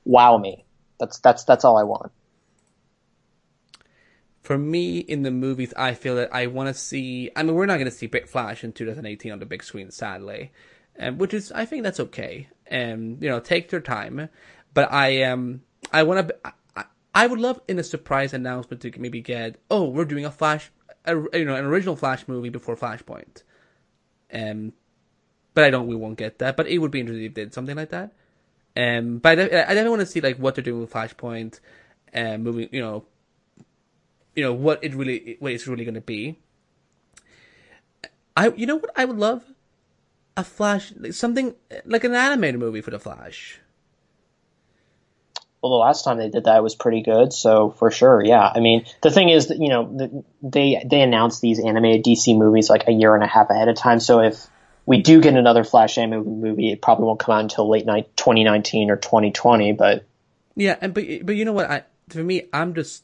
wow me. That's that's that's all I want. For me, in the movies, I feel that I want to see. I mean, we're not going to see Flash in 2018 on the big screen, sadly, um, which is I think that's okay. Um, you know, take your time, but I um I want to. I, would love in a surprise announcement to maybe get oh we're doing a Flash, a, you know, an original Flash movie before Flashpoint, um, but I don't. We won't get that. But it would be interesting if they did something like that. Um, but I, I definitely want to see like what they're doing with Flashpoint, and moving. You know, you know what it really what it's really going to be. I you know what I would love a Flash something like an animated movie for the Flash. Well, the last time they did that was pretty good, so for sure, yeah. I mean, the thing is that you know the, they they announced these animated DC movies like a year and a half ahead of time. So if we do get another Flash animated movie, it probably won't come out until late night 2019 or 2020. But Yeah, and but but you know what? I for me, I'm just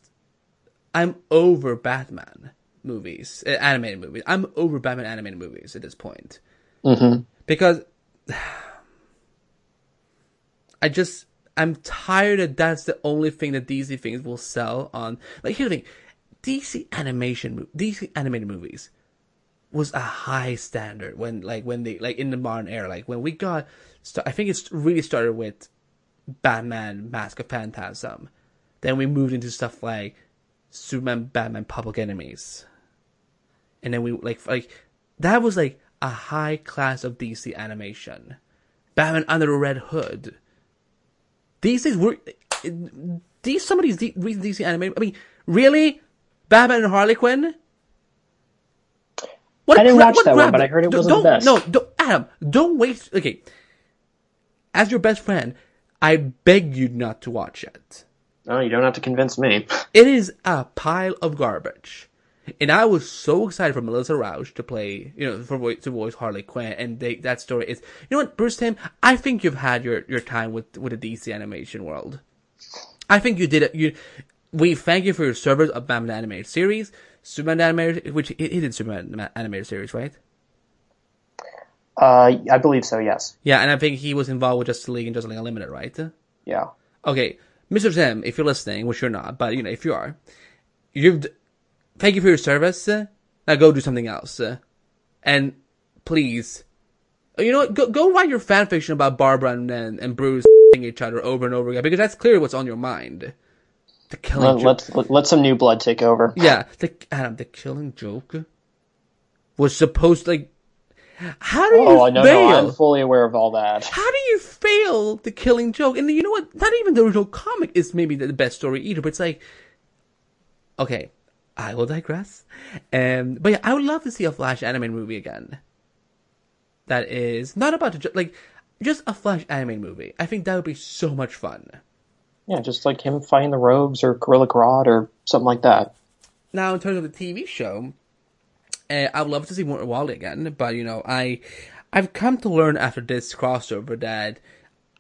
I'm over Batman movies, uh, animated movies. I'm over Batman animated movies at this point mm-hmm. because I just I'm tired that that's the only thing that DC things will sell on. Like here's the thing, DC animation, DC animated movies was a high standard when like when they like in the modern era. Like when we got, I think it's really started with Batman, Mask of Phantasm. Then we moved into stuff like Superman, Batman, Public Enemies, and then we like like that was like a high class of DC animation. Batman Under the Red Hood. These things were these some of these recent DC animation. I mean, really, Batman and Harley Quinn. What I didn't gra- watch what that one, but I heard it Don't- wasn't the best. No, don't, Adam, don't waste. Okay, as your best friend, I beg you not to watch it. no, you don't have to convince me. It is a pile of garbage. And I was so excited for Melissa Rauch to play, you know, for voice, to voice Harley Quinn, and they, that story is, you know what, Bruce Timm, I think you've had your, your time with, with the DC animation world. I think you did it, you, we thank you for your service of Batman animated series, Superman animated, which, he did Superman animated series, right? Uh, I believe so. Yes. Yeah, and I think he was involved with Justice League and Justice League Unlimited, right? Yeah. Okay, Mr. Timm, if you're listening, which you're not, but you know, if you are, you've thank you for your service. Now go do something else, and please, you know what? Go go write your fan fiction about Barbara and and, and Bruce each other over and over again because that's clearly what's on your mind. The killing Let, joke. let's let, let some new blood take over. Yeah, the Adam, the killing joke was supposed to, like. How do you Oh, no, fail? no, I'm fully aware of all that. How do you fail the killing joke? And you know what? Not even the original comic is maybe the best story either, but it's like, okay, I will digress. Um, but yeah, I would love to see a Flash animated movie again. That is not about the jo- like just a Flash animated movie. I think that would be so much fun. Yeah, just like him fighting the Rogues or Gorilla Grodd or something like that. Now, in terms of the TV show, uh, I would love to see more Wally again, but you know, I I've come to learn after this crossover that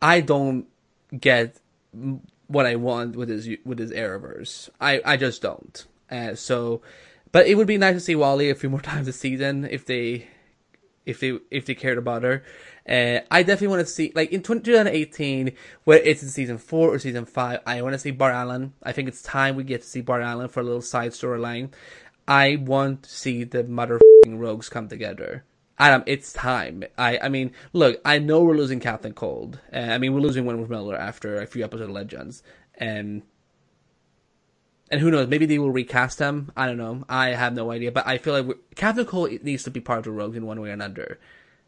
I don't get what I want with his with his Arrowverse. I I just don't. Uh, so, but it would be nice to see Wally a few more times this season if they if they if they cared about her. Uh, I definitely want to see like in 2018, whether it's in season four or season five. I want to see Bart Allen. I think it's time we get to see Bart Allen for a little side storyline. I want to see the motherfucking rogues come together. Adam, it's time. I, I mean, look, I know we're losing Captain Cold. Uh, I mean, we're losing Wentworth Miller after a few episodes of Legends, and and who knows? Maybe they will recast him. I don't know. I have no idea. But I feel like Captain Cold needs to be part of the Rogues in one way or another.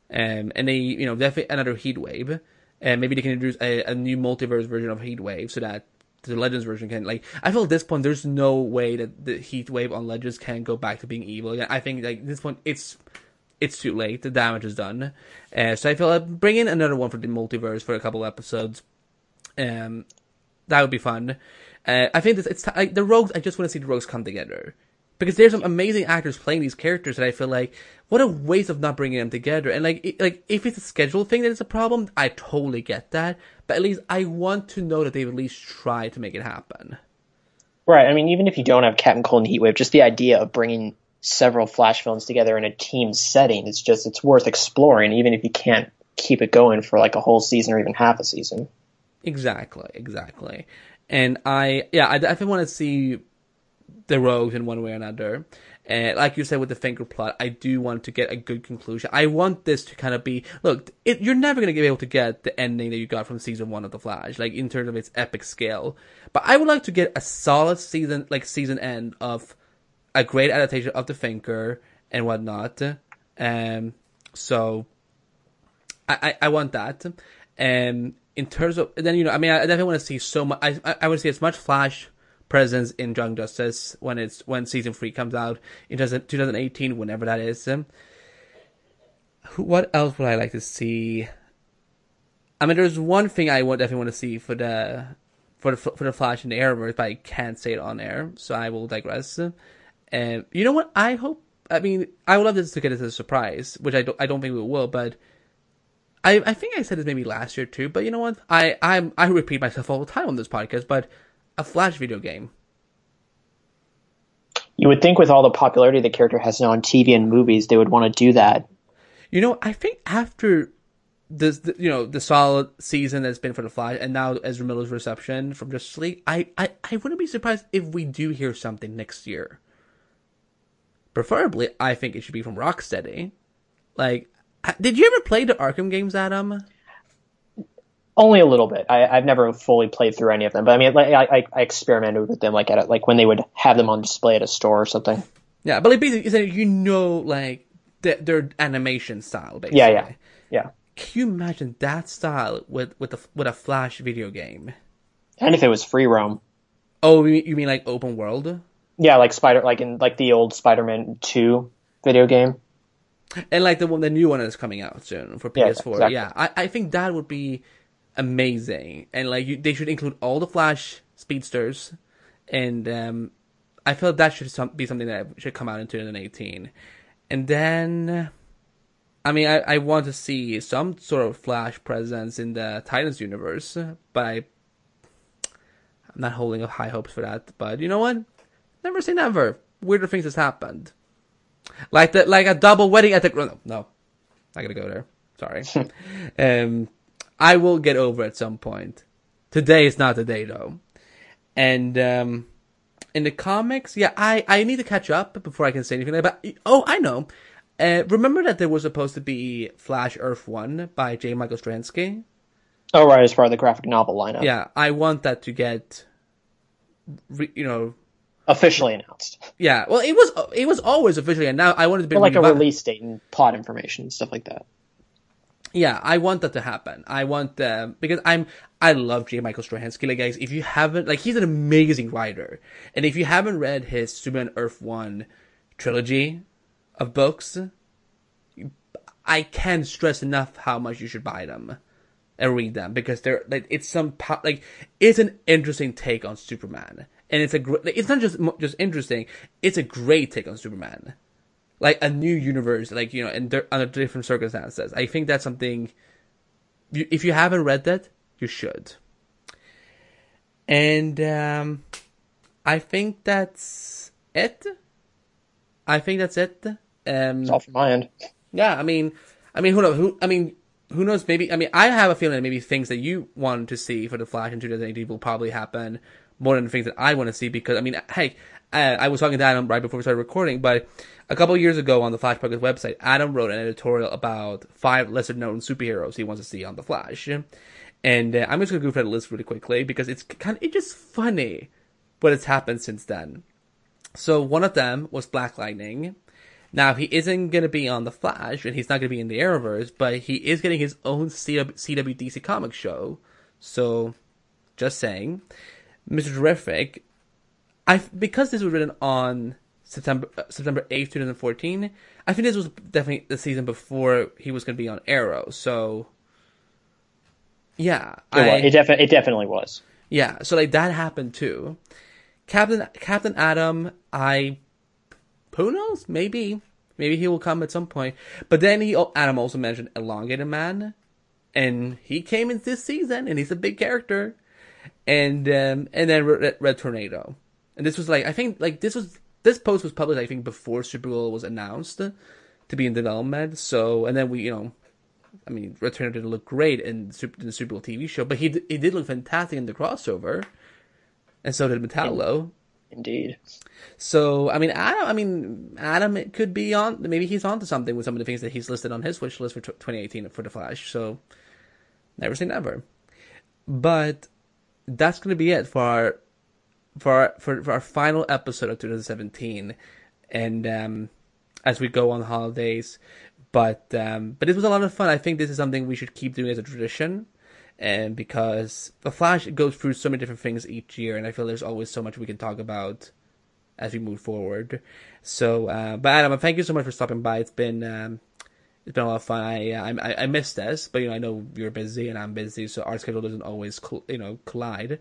Um, and they, you know, definitely another Heat Wave. And maybe they can introduce a, a new multiverse version of Heat Wave so that the Legends version can like. I feel at this point there's no way that the Heat Wave on Legends can go back to being evil again. I think like this point it's it's too late. The damage is done. Uh, so I feel like bring in another one for the multiverse for a couple episodes. Um, that would be fun. Uh, I think this, it's like the rogues. I just want to see the rogues come together because there's some amazing actors playing these characters that I feel like what a waste of not bringing them together. And like, it, like if it's a schedule thing that is a problem, I totally get that. But at least I want to know that they've at least tried to make it happen. Right. I mean, even if you don't have Captain Cold and Heatwave, just the idea of bringing several Flash villains together in a team setting, it's just it's worth exploring, even if you can't keep it going for like a whole season or even half a season. Exactly, exactly. And I, yeah, I definitely want to see the rogues in one way or another. And like you said with the Thinker plot, I do want to get a good conclusion. I want this to kind of be look. It, you're never going to be able to get the ending that you got from season one of the Flash, like in terms of its epic scale. But I would like to get a solid season, like season end of a great adaptation of the Thinker and whatnot. Um, so I, I, I want that. Um, in terms of then you know, I mean, I definitely want to see so much. I I, to see as much Flash presence in Young Justice when it's when season three comes out in 2018, whenever that is. Um, who, what else would I like to see? I mean, there's one thing I would definitely want to see for the for the for the Flash in the Arrowverse, but I can't say it on air, so I will digress. And you know what? I hope I mean, I would love this to get as a surprise, which I don't, I don't think we will, but I, I think I said this maybe last year too, but you know what? I, I'm, I repeat myself all the time on this podcast, but a Flash video game. You would think with all the popularity the character has now on TV and movies, they would want to do that. You know, I think after this, the, you know, the solid season that's been for the Flash, and now Ezra Miller's reception from Justice League, I, I, I wouldn't be surprised if we do hear something next year. Preferably, I think it should be from Rocksteady. Like, did you ever play the Arkham games, Adam? Only a little bit. I, have never fully played through any of them, but I mean, like, I, I experimented with them, like at a, like when they would have them on display at a store or something. Yeah, but like basically, you know, like the, their animation style, basically. Yeah, yeah, yeah. Can you imagine that style with with a with a Flash video game? And if it was free roam. Oh, you mean like open world? Yeah, like Spider, like in like the old Spider-Man Two video game. And like the one, the new one is coming out soon for PS4. Yeah, exactly. yeah I, I think that would be amazing. And like you, they should include all the Flash speedsters, and um, I feel that should some, be something that should come out in 2018. And then, I mean, I, I want to see some sort of Flash presence in the Titans universe, but I, I'm not holding up high hopes for that. But you know what? Never say never. Weirder things has happened. Like the like a double wedding at the no, no, not gonna go there. Sorry. um, I will get over at some point. Today is not the day though. And um, in the comics, yeah, I, I need to catch up before I can say anything. But oh, I know. Uh, remember that there was supposed to be Flash Earth One by J. Michael Straczynski. Oh right, as part of the graphic novel lineup. Yeah, I want that to get, re, you know, officially announced. Yeah, well, it was it was always officially announced. I wanted to be like a release date and plot information and stuff like that yeah, I want that to happen. I want uh, because I'm I love J. Michael Straczynski. Like guys, if you haven't like he's an amazing writer, and if you haven't read his Superman Earth One trilogy of books, I can't stress enough how much you should buy them and read them because they're like it's some like it's an interesting take on Superman, and it's a great. It's not just just interesting; it's a great take on Superman like a new universe, like you know, and under different circumstances. I think that's something. You, if you haven't read that, you should. And um, I think that's it. I think that's it. Um, it's all from my end. Yeah, I mean, I mean, who knows? Who I mean, who knows? Maybe I mean, I have a feeling that maybe things that you want to see for the Flash in 2018 will probably happen more than the things that I want to see because I mean, hey, I, I was talking to Adam right before we started recording, but a couple years ago on the Flash Podcast website, Adam wrote an editorial about five lesser known superheroes he wants to see on the Flash. And uh, I'm just gonna go through that list really quickly because it's kind of it's just funny what has happened since then. So one of them was Black Lightning. Now he isn't gonna be on the Flash and he's not gonna be in the Arrowverse, but he is getting his own CW, CWDC comic show. So, just saying, Mr. Terrific I because this was written on September uh, September eighth, two thousand fourteen. I think this was definitely the season before he was going to be on Arrow. So, yeah, it, I, it, defi- it definitely was. Yeah, so like that happened too. Captain Captain Atom, I who knows? Maybe maybe he will come at some point. But then he Adam also mentioned Elongated Man, and he came in this season, and he's a big character. And um, and then Red, Red Tornado. And this was like I think like this was this post was published I think before Supergirl was announced to be in development. So and then we you know, I mean Red Tornado didn't look great in, Super, in the Supergirl TV show, but he he did look fantastic in the crossover, and so did Metallo. Indeed. So I mean Adam I mean Adam could be on maybe he's on to something with some of the things that he's listed on his wish list for 2018 for the Flash. So never say never. But that's going to be it for our for our, for, for our final episode of 2017, and um, as we go on holidays. But um, but it was a lot of fun. I think this is something we should keep doing as a tradition, and because the Flash goes through so many different things each year, and I feel there's always so much we can talk about as we move forward. So, uh, but Adam, thank you so much for stopping by. It's been um, it's been a lot of fun. I, I I missed this, but you know I know you're busy and I'm busy, so our schedule doesn't always you know collide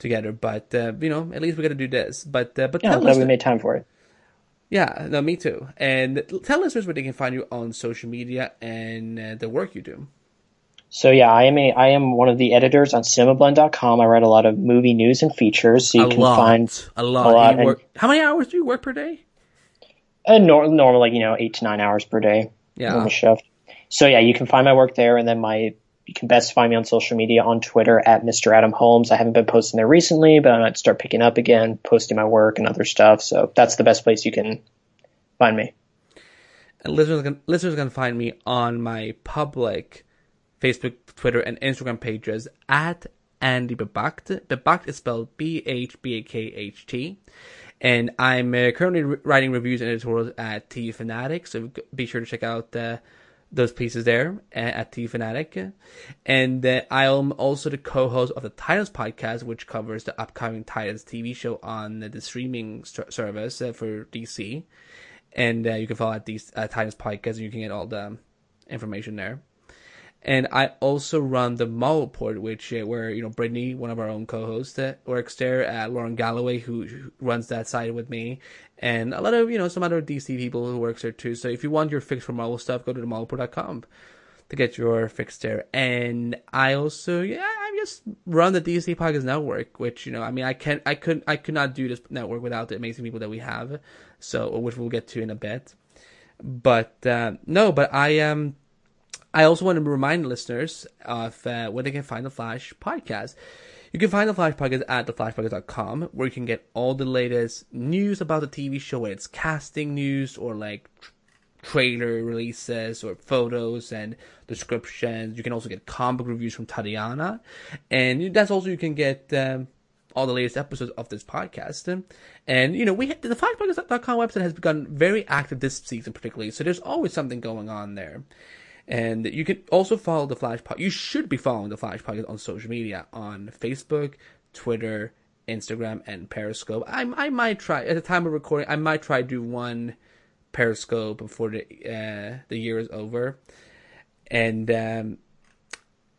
together. But uh, you know, at least we got to do this. But uh, but yeah, tell glad we made time for it. Yeah, no, me too. And tell listeners where they can find you on social media and uh, the work you do. So yeah, I am a I am one of the editors on cinemablend.com. I write a lot of movie news and features, so you a can lot, find a lot. a lot and- work- how many hours do you work per day? a nor- normal like you know eight to nine hours per day. Yeah. shift. So yeah, you can find my work there, and then my you can best find me on social media on Twitter at Mr. Adam Holmes. I haven't been posting there recently, but I might start picking up again, posting my work and other stuff. So that's the best place you can find me. And listeners can listeners can find me on my public Facebook, Twitter, and Instagram pages at Andy Behbakht. Behbakht is spelled B H B A K H T. And I'm uh, currently re- writing reviews and editorials at T Fanatic, so be sure to check out uh, those pieces there at T Fanatic. And uh, I am also the co-host of the Titans podcast, which covers the upcoming Titans TV show on the streaming ser- service uh, for DC and uh, you can follow at these uh, Titans podcast. And you can get all the information there. And I also run the Marvel Report, which uh, where you know Brittany, one of our own co-hosts, uh, works there. Uh, Lauren Galloway, who, who runs that side with me, and a lot of you know some other DC people who works there too. So if you want your fix for Marvel stuff, go to themarvelreport.com to get your fix there. And I also, yeah, I just run the DC Podcast Network, which you know, I mean, I can, I could, I could not do this network without the amazing people that we have. So, which we'll get to in a bit. But uh, no, but I um, I also want to remind listeners of uh, where they can find the Flash podcast. You can find the Flash podcast at theflashpodcast.com, where you can get all the latest news about the TV show, whether it's casting news or like tr- trailer releases or photos and descriptions. You can also get comic reviews from Tatiana, and that's also you can get um, all the latest episodes of this podcast. And you know, we the flashpodcast.com website has begun very active this season, particularly. So there's always something going on there. And you can also follow the Flash Pod. You should be following the Flash Podcast on social media on Facebook, Twitter, Instagram, and Periscope. I, I might try at the time of recording. I might try to do one Periscope before the uh, the year is over. And um,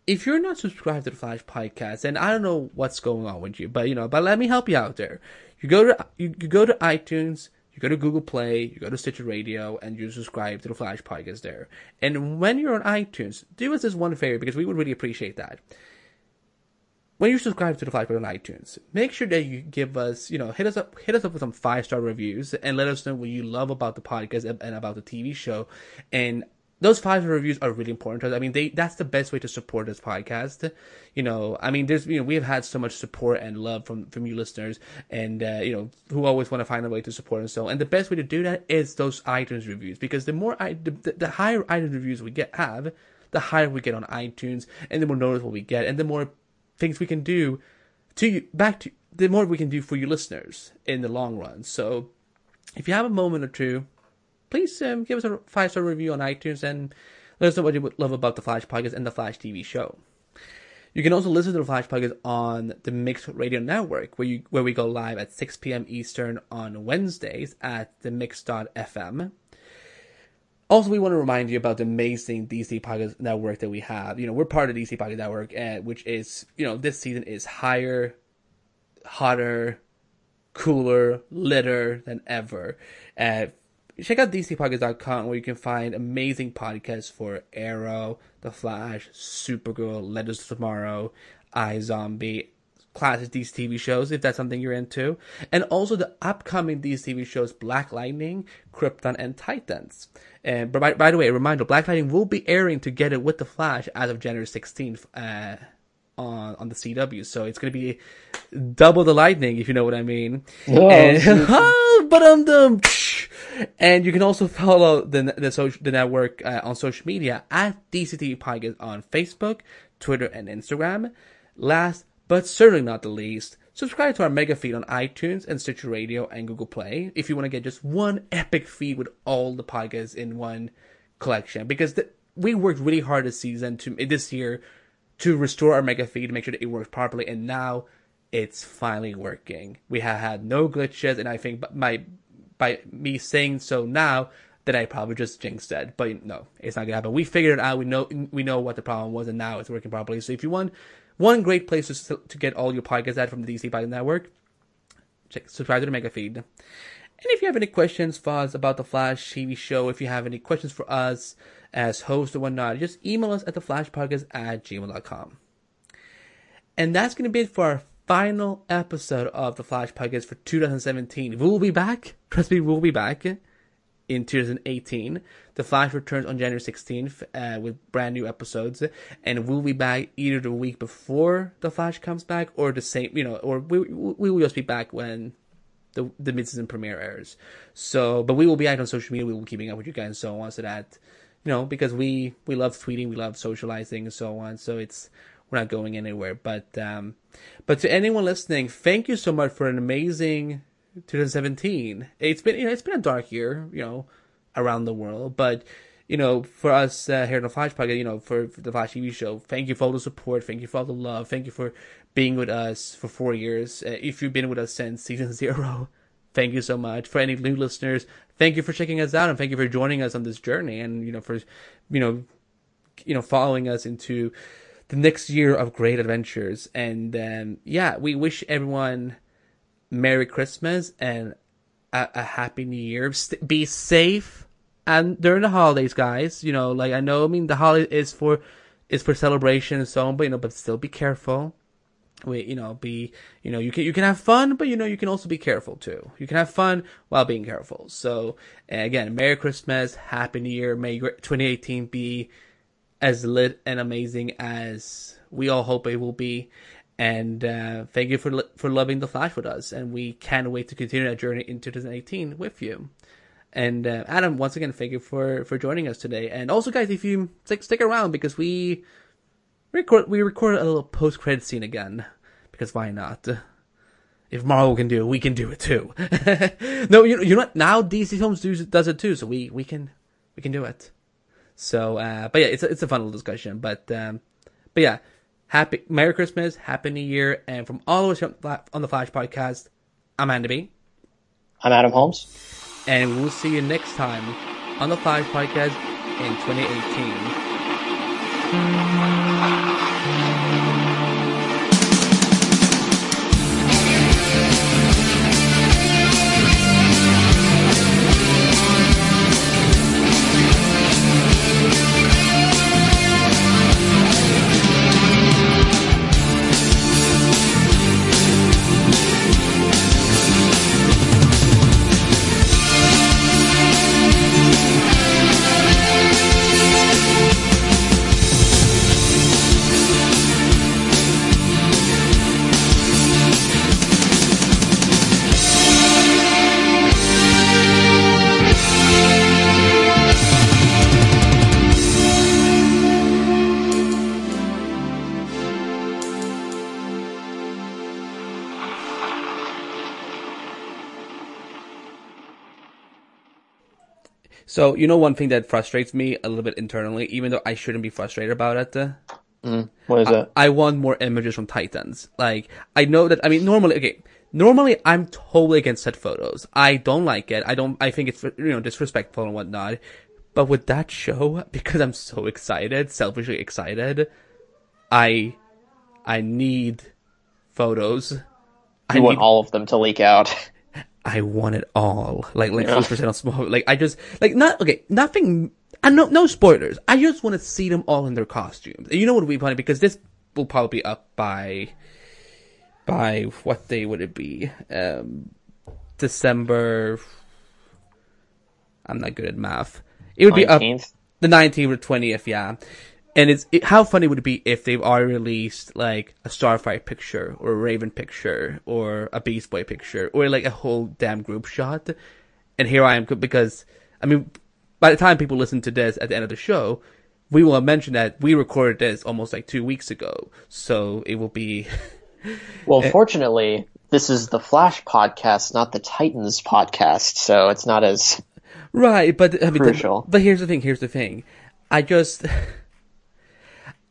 if you're not subscribed to the Flash Podcast, and I don't know what's going on with you, but you know, but let me help you out there. You go to you, you go to iTunes, you go to Google Play, you go to Stitcher Radio, and you subscribe to the Flash Podcast there. And when you're on iTunes, do us this one favor because we would really appreciate that. When you subscribe to the Flash Podcast on iTunes, make sure that you give us, you know, hit us up, hit us up with some five star reviews, and let us know what you love about the podcast and, and about the TV show. And those five reviews are really important to us. I mean, they that's the best way to support this podcast. You know, I mean, there's you know we have had so much support and love from from you listeners, and uh, you know who always want to find a way to support and so. And the best way to do that is those iTunes reviews because the more I the, the, higher iTunes reviews we get have, the higher we get on iTunes, and the more noticeable we get, and the more things we can do to you back to the more we can do for you listeners in the long run. So, if you have a moment or two please um, give us a five star review on iTunes and let us know what you would love about the Flash podcast and the Flash TV show. You can also listen to the Flash podcast on the Mixed Radio Network, where you where we go live at 6 p.m. Eastern on Wednesdays at the Mix.fm. Also, we want to remind you about the amazing DC Podcast Network that we have. You know, we're part of DC Podcast Network, uh, which is, you know, this season is higher, hotter, cooler, litter than ever. Uh, check out dcpodcast.com where you can find amazing podcasts for Arrow, The Flash, Supergirl, Letters to Tomorrow, iZombie, classic DC TV shows if that's something you're into, and also the upcoming DC TV shows Black Lightning, Krypton, and Titans. And by, by the way, a reminder: Black Lightning will be airing together with The Flash as of January 16th. Uh, on on the CW, so it's gonna be double the lightning, if you know what I mean. Oh, and, but um, And you can also follow the the, the network uh, on social media at DCTV Podcast on Facebook, Twitter, and Instagram. Last but certainly not the least, subscribe to our mega feed on iTunes and Stitcher Radio and Google Play if you want to get just one epic feed with all the podcasts in one collection. Because the, we worked really hard this season to this year to restore our mega feed to make sure that it works properly, and now it's finally working. We have had no glitches, and I think my by me saying so now that I probably just jinxed it. But no, it's not gonna happen. We figured it out. We know we know what the problem was, and now it's working properly. So if you want one great place to, to get all your podcasts at from the DC Podcast Network, check subscribe to the Mega Feed. And if you have any questions us about the Flash TV show, if you have any questions for us as hosts or whatnot, just email us at theflashpodcast at gmail.com. And that's going to be it for our final episode of the Flash Podcast for 2017. We will be back. Trust me, we'll be back in 2018. The Flash returns on January 16th uh, with brand new episodes, and we'll be back either the week before the Flash comes back or the same, you know, or we we will just be back when the the mid-season premiere airs. So, but we will be out on social media. We will be keeping up with you guys and so on. So that you know, because we we love tweeting, we love socializing and so on. So it's we're not going anywhere. But um, but to anyone listening, thank you so much for an amazing 2017. It's been you know it's been a dark year, you know, around the world, but you know, for us uh, here in the Flash Podcast, you know, for, for, the Flash TV show, thank you for all the support, thank you for all the love, thank you for being with us for four years. Uh, if you've been with us since season zero, thank you so much. For any new listeners, thank you for checking us out and thank you for joining us on this journey and you know for you know you know following us into the next year of great adventures. And um, yeah, we wish everyone Merry Christmas and a, a Happy New Year. St- be safe and during the holidays, guys. You know, like I know, I mean, the holiday is for is for celebration and so on, but you know, but still be careful. We, you know, be, you know, you can you can have fun, but you know, you can also be careful too. You can have fun while being careful. So again, Merry Christmas, Happy New Year. May 2018 be as lit and amazing as we all hope it will be. And uh, thank you for for loving the Flash with us, and we can't wait to continue that journey in 2018 with you. And uh, Adam, once again, thank you for for joining us today. And also, guys, if you stick stick around because we record we recorded a little post credit scene again because why not? If Marvel can do it, we can do it too. no, you you know what? now DC Films do, does it too, so we we can we can do it. So, uh, but yeah, it's a, it's a fun little discussion. But um, but yeah, happy Merry Christmas, Happy New Year, and from all of us on the Flash Podcast, I'm Andy B. I'm Adam Holmes, and we'll see you next time on the Flash Podcast in 2018. So you know one thing that frustrates me a little bit internally, even though I shouldn't be frustrated about it. Uh, mm, what is I, that? I want more images from Titans. Like I know that I mean normally okay. Normally I'm totally against set photos. I don't like it. I don't I think it's you know disrespectful and whatnot. But with that show, because I'm so excited, selfishly excited, I I need photos. You I want need, all of them to leak out. I want it all. Like like yeah. percent on small. Like I just like not okay. Nothing. And no no spoilers. I just want to see them all in their costumes. And you know what would be funny because this will probably be up by by what day would it be? Um, December. I'm not good at math. It would 19th? be up the 19th or 20th. Yeah. And it's it, how funny would it be if they've already released like a Starfire picture or a Raven picture or a Beast Boy picture or like a whole damn group shot, and here I am because I mean, by the time people listen to this at the end of the show, we will mention that we recorded this almost like two weeks ago, so it will be. well, eh fortunately, this is the Flash podcast, not the Titans podcast, so it's not as right. But I mean, crucial. But here's the thing. Here's the thing. I just.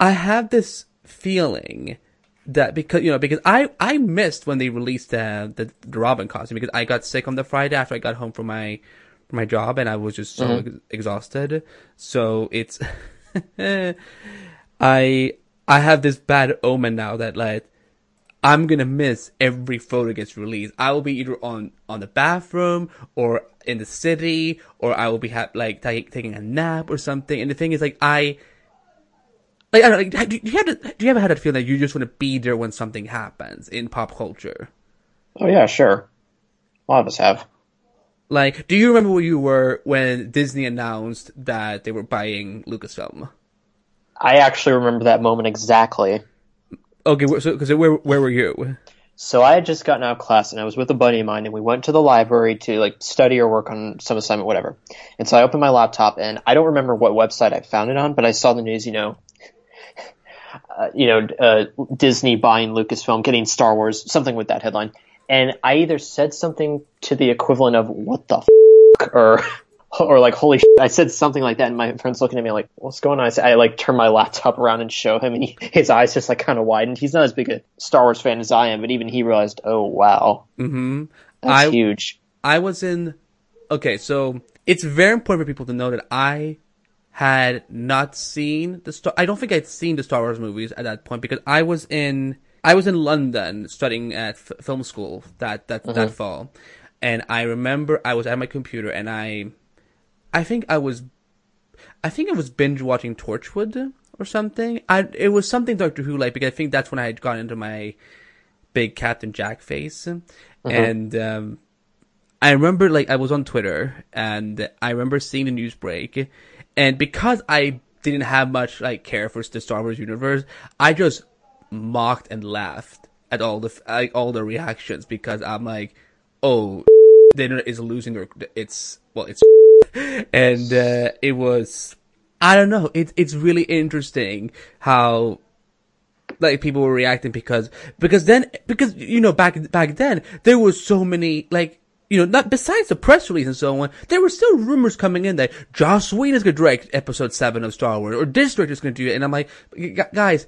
I have this feeling that because you know because I I missed when they released uh, the the Robin costume because I got sick on the Friday after I got home from my from my job and I was just so mm-hmm. ex- exhausted. So it's I I have this bad omen now that like I'm gonna miss every photo gets released. I will be either on on the bathroom or in the city, or I will be ha- like t- taking a nap or something. And the thing is, like I, like I don't know, like, do you have to, do you ever had that feeling that you just want to be there when something happens in pop culture? Oh yeah, sure. A lot of us have. Like, do you remember where you were when Disney announced that they were buying Lucasfilm? I actually remember that moment exactly. Okay, so because where where were you? So I had just gotten out of class and I was with a buddy of mine and we went to the library to like study or work on some assignment, whatever. And so I opened my laptop and I don't remember what website I found it on, but I saw the news, you know, uh, you know, uh, Disney buying Lucasfilm, getting Star Wars, something with that headline. And I either said something to the equivalent of "What the f-? or or like "Holy shit!" I said something like that, and my friend's looking at me like, "What's going on?" I, said, I like turn my laptop around and show him, and he, his eyes just like kind of widened. He's not as big a Star Wars fan as I am, but even he realized, "Oh wow, Mm-hmm. that's I- huge." I was in. Okay, so it's very important for people to know that I had not seen the Star. I don't think I'd seen the Star Wars movies at that point because I was in. I was in London studying at f- film school that that that fall, and I remember I was at my computer and I, I think I was, I think I was binge watching Torchwood or something. I it was something Doctor Who like because I think that's when I had gone into my big Captain Jack face, and um, I remember like I was on Twitter and I remember seeing the news break, and because I didn't have much like care for the Star Wars universe, I just mocked and laughed at all the like, all the reactions because I'm like, oh, the internet is losing their it's well it's and uh, it was I don't know. It's it's really interesting how like people were reacting because because then because you know back back then there was so many like you know not besides the press release and so on there were still rumors coming in that Joss Whedon is going to direct episode seven of Star Wars or this director is going to do it and I'm like guys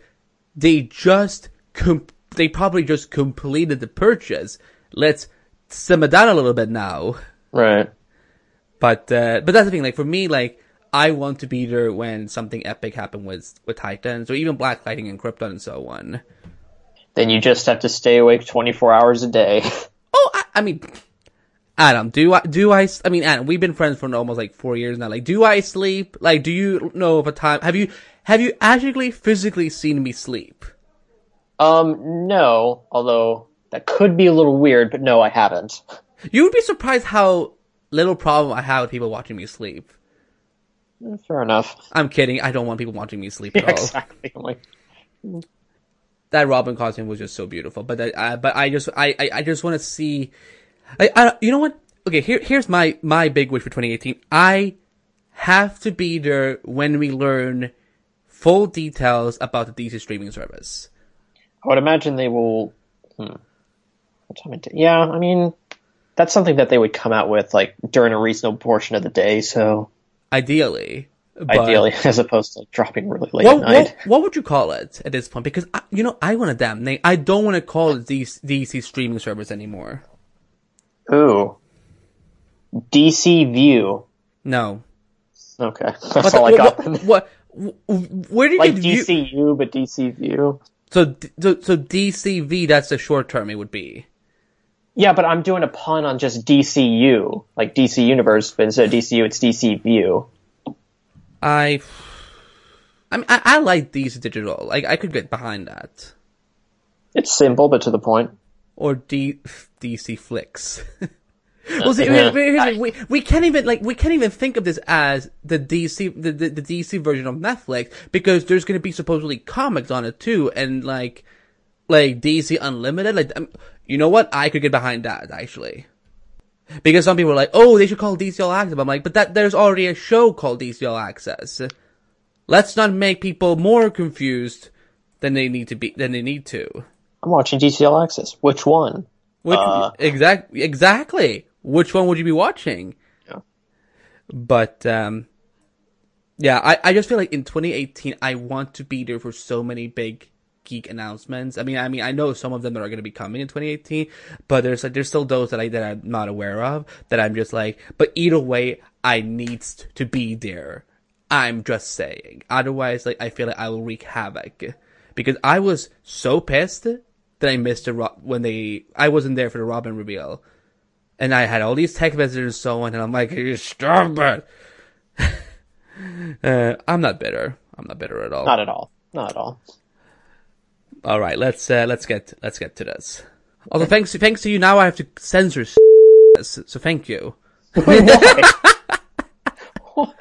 they just com- they probably just completed the purchase let's simmer down a little bit now Right. but uh, but that's the thing. Like for me, like I want to be there when something epic happened with with Titans or even Black Lightning and Krypton and so on. Then you just have to stay awake 24 hours a day. Oh, I, I mean, Adam, do I do I? I mean, Adam, we've been friends for almost like four years now. Like, do I sleep? Like, do you know of a time? Have you have you actually physically seen me sleep? um, no, although that could be a little weird, but no, I haven't. You would be surprised how little problem I have with people watching me sleep. Fair enough. I'm kidding. I don't want people watching me sleep at all. exactly. Like, that Robin costume was just so beautiful. But that, uh, but I just I I, I just want to see. I, I you know what? Okay, here here's my my big wish for 2018. I have to be there when we learn full details about the DC streaming service. I would imagine they will. Hmm. What time of day? Yeah, I mean, that's something that they would come out with like during a reasonable portion of the day. So Ideally, ideally, as opposed to dropping really late What, at night. what what would you call it at this point? Because I, you know I want a damn name. I don't want to call it DC, DC streaming service anymore. Ooh, DC View. No, Okay, that's What- all I what, got. what, what, wh- where do you like view- DCU, but DC View. So, so, so DCV, that's the short term it would be. Yeah, but I'm doing a pun on just DCU, like DC Universe, but instead of DCU, it's DC View. I, I mean, I, I like DC Digital. Like, I could get behind that. It's simple, but to the point. Or D, DC Flicks. well, see, here's- here's we, we can't even, like, we can't even think of this as the DC, the, the, the DC version of Netflix, because there's gonna be supposedly comics on it too, and like, like DC Unlimited, like, um, you know what? I could get behind that, actually. Because some people are like, oh, they should call DC All Access. But I'm like, but that, there's already a show called DC All Access. Let's not make people more confused than they need to be, than they need to. I'm watching DC Access. Which one? Which, Uh. exact, exactly. Which one would you be watching? Yeah. But, um, yeah, I, I just feel like in 2018, I want to be there for so many big geek announcements. I mean, I mean, I know some of them that are going to be coming in 2018, but there's like, there's still those that I, that I'm not aware of that I'm just like, but either way, I needs to be there. I'm just saying. Otherwise, like, I feel like I will wreak havoc. Because I was so pissed that I missed the Ro- when they I wasn't there for the Robin reveal, and I had all these tech visitors and so on, and I'm like, you stop it. uh, I'm not bitter. I'm not bitter at all. Not at all. Not at all. All right, let's uh, let's get let's get to this. Also, thanks thanks to you, now I have to censor. So thank you. Why?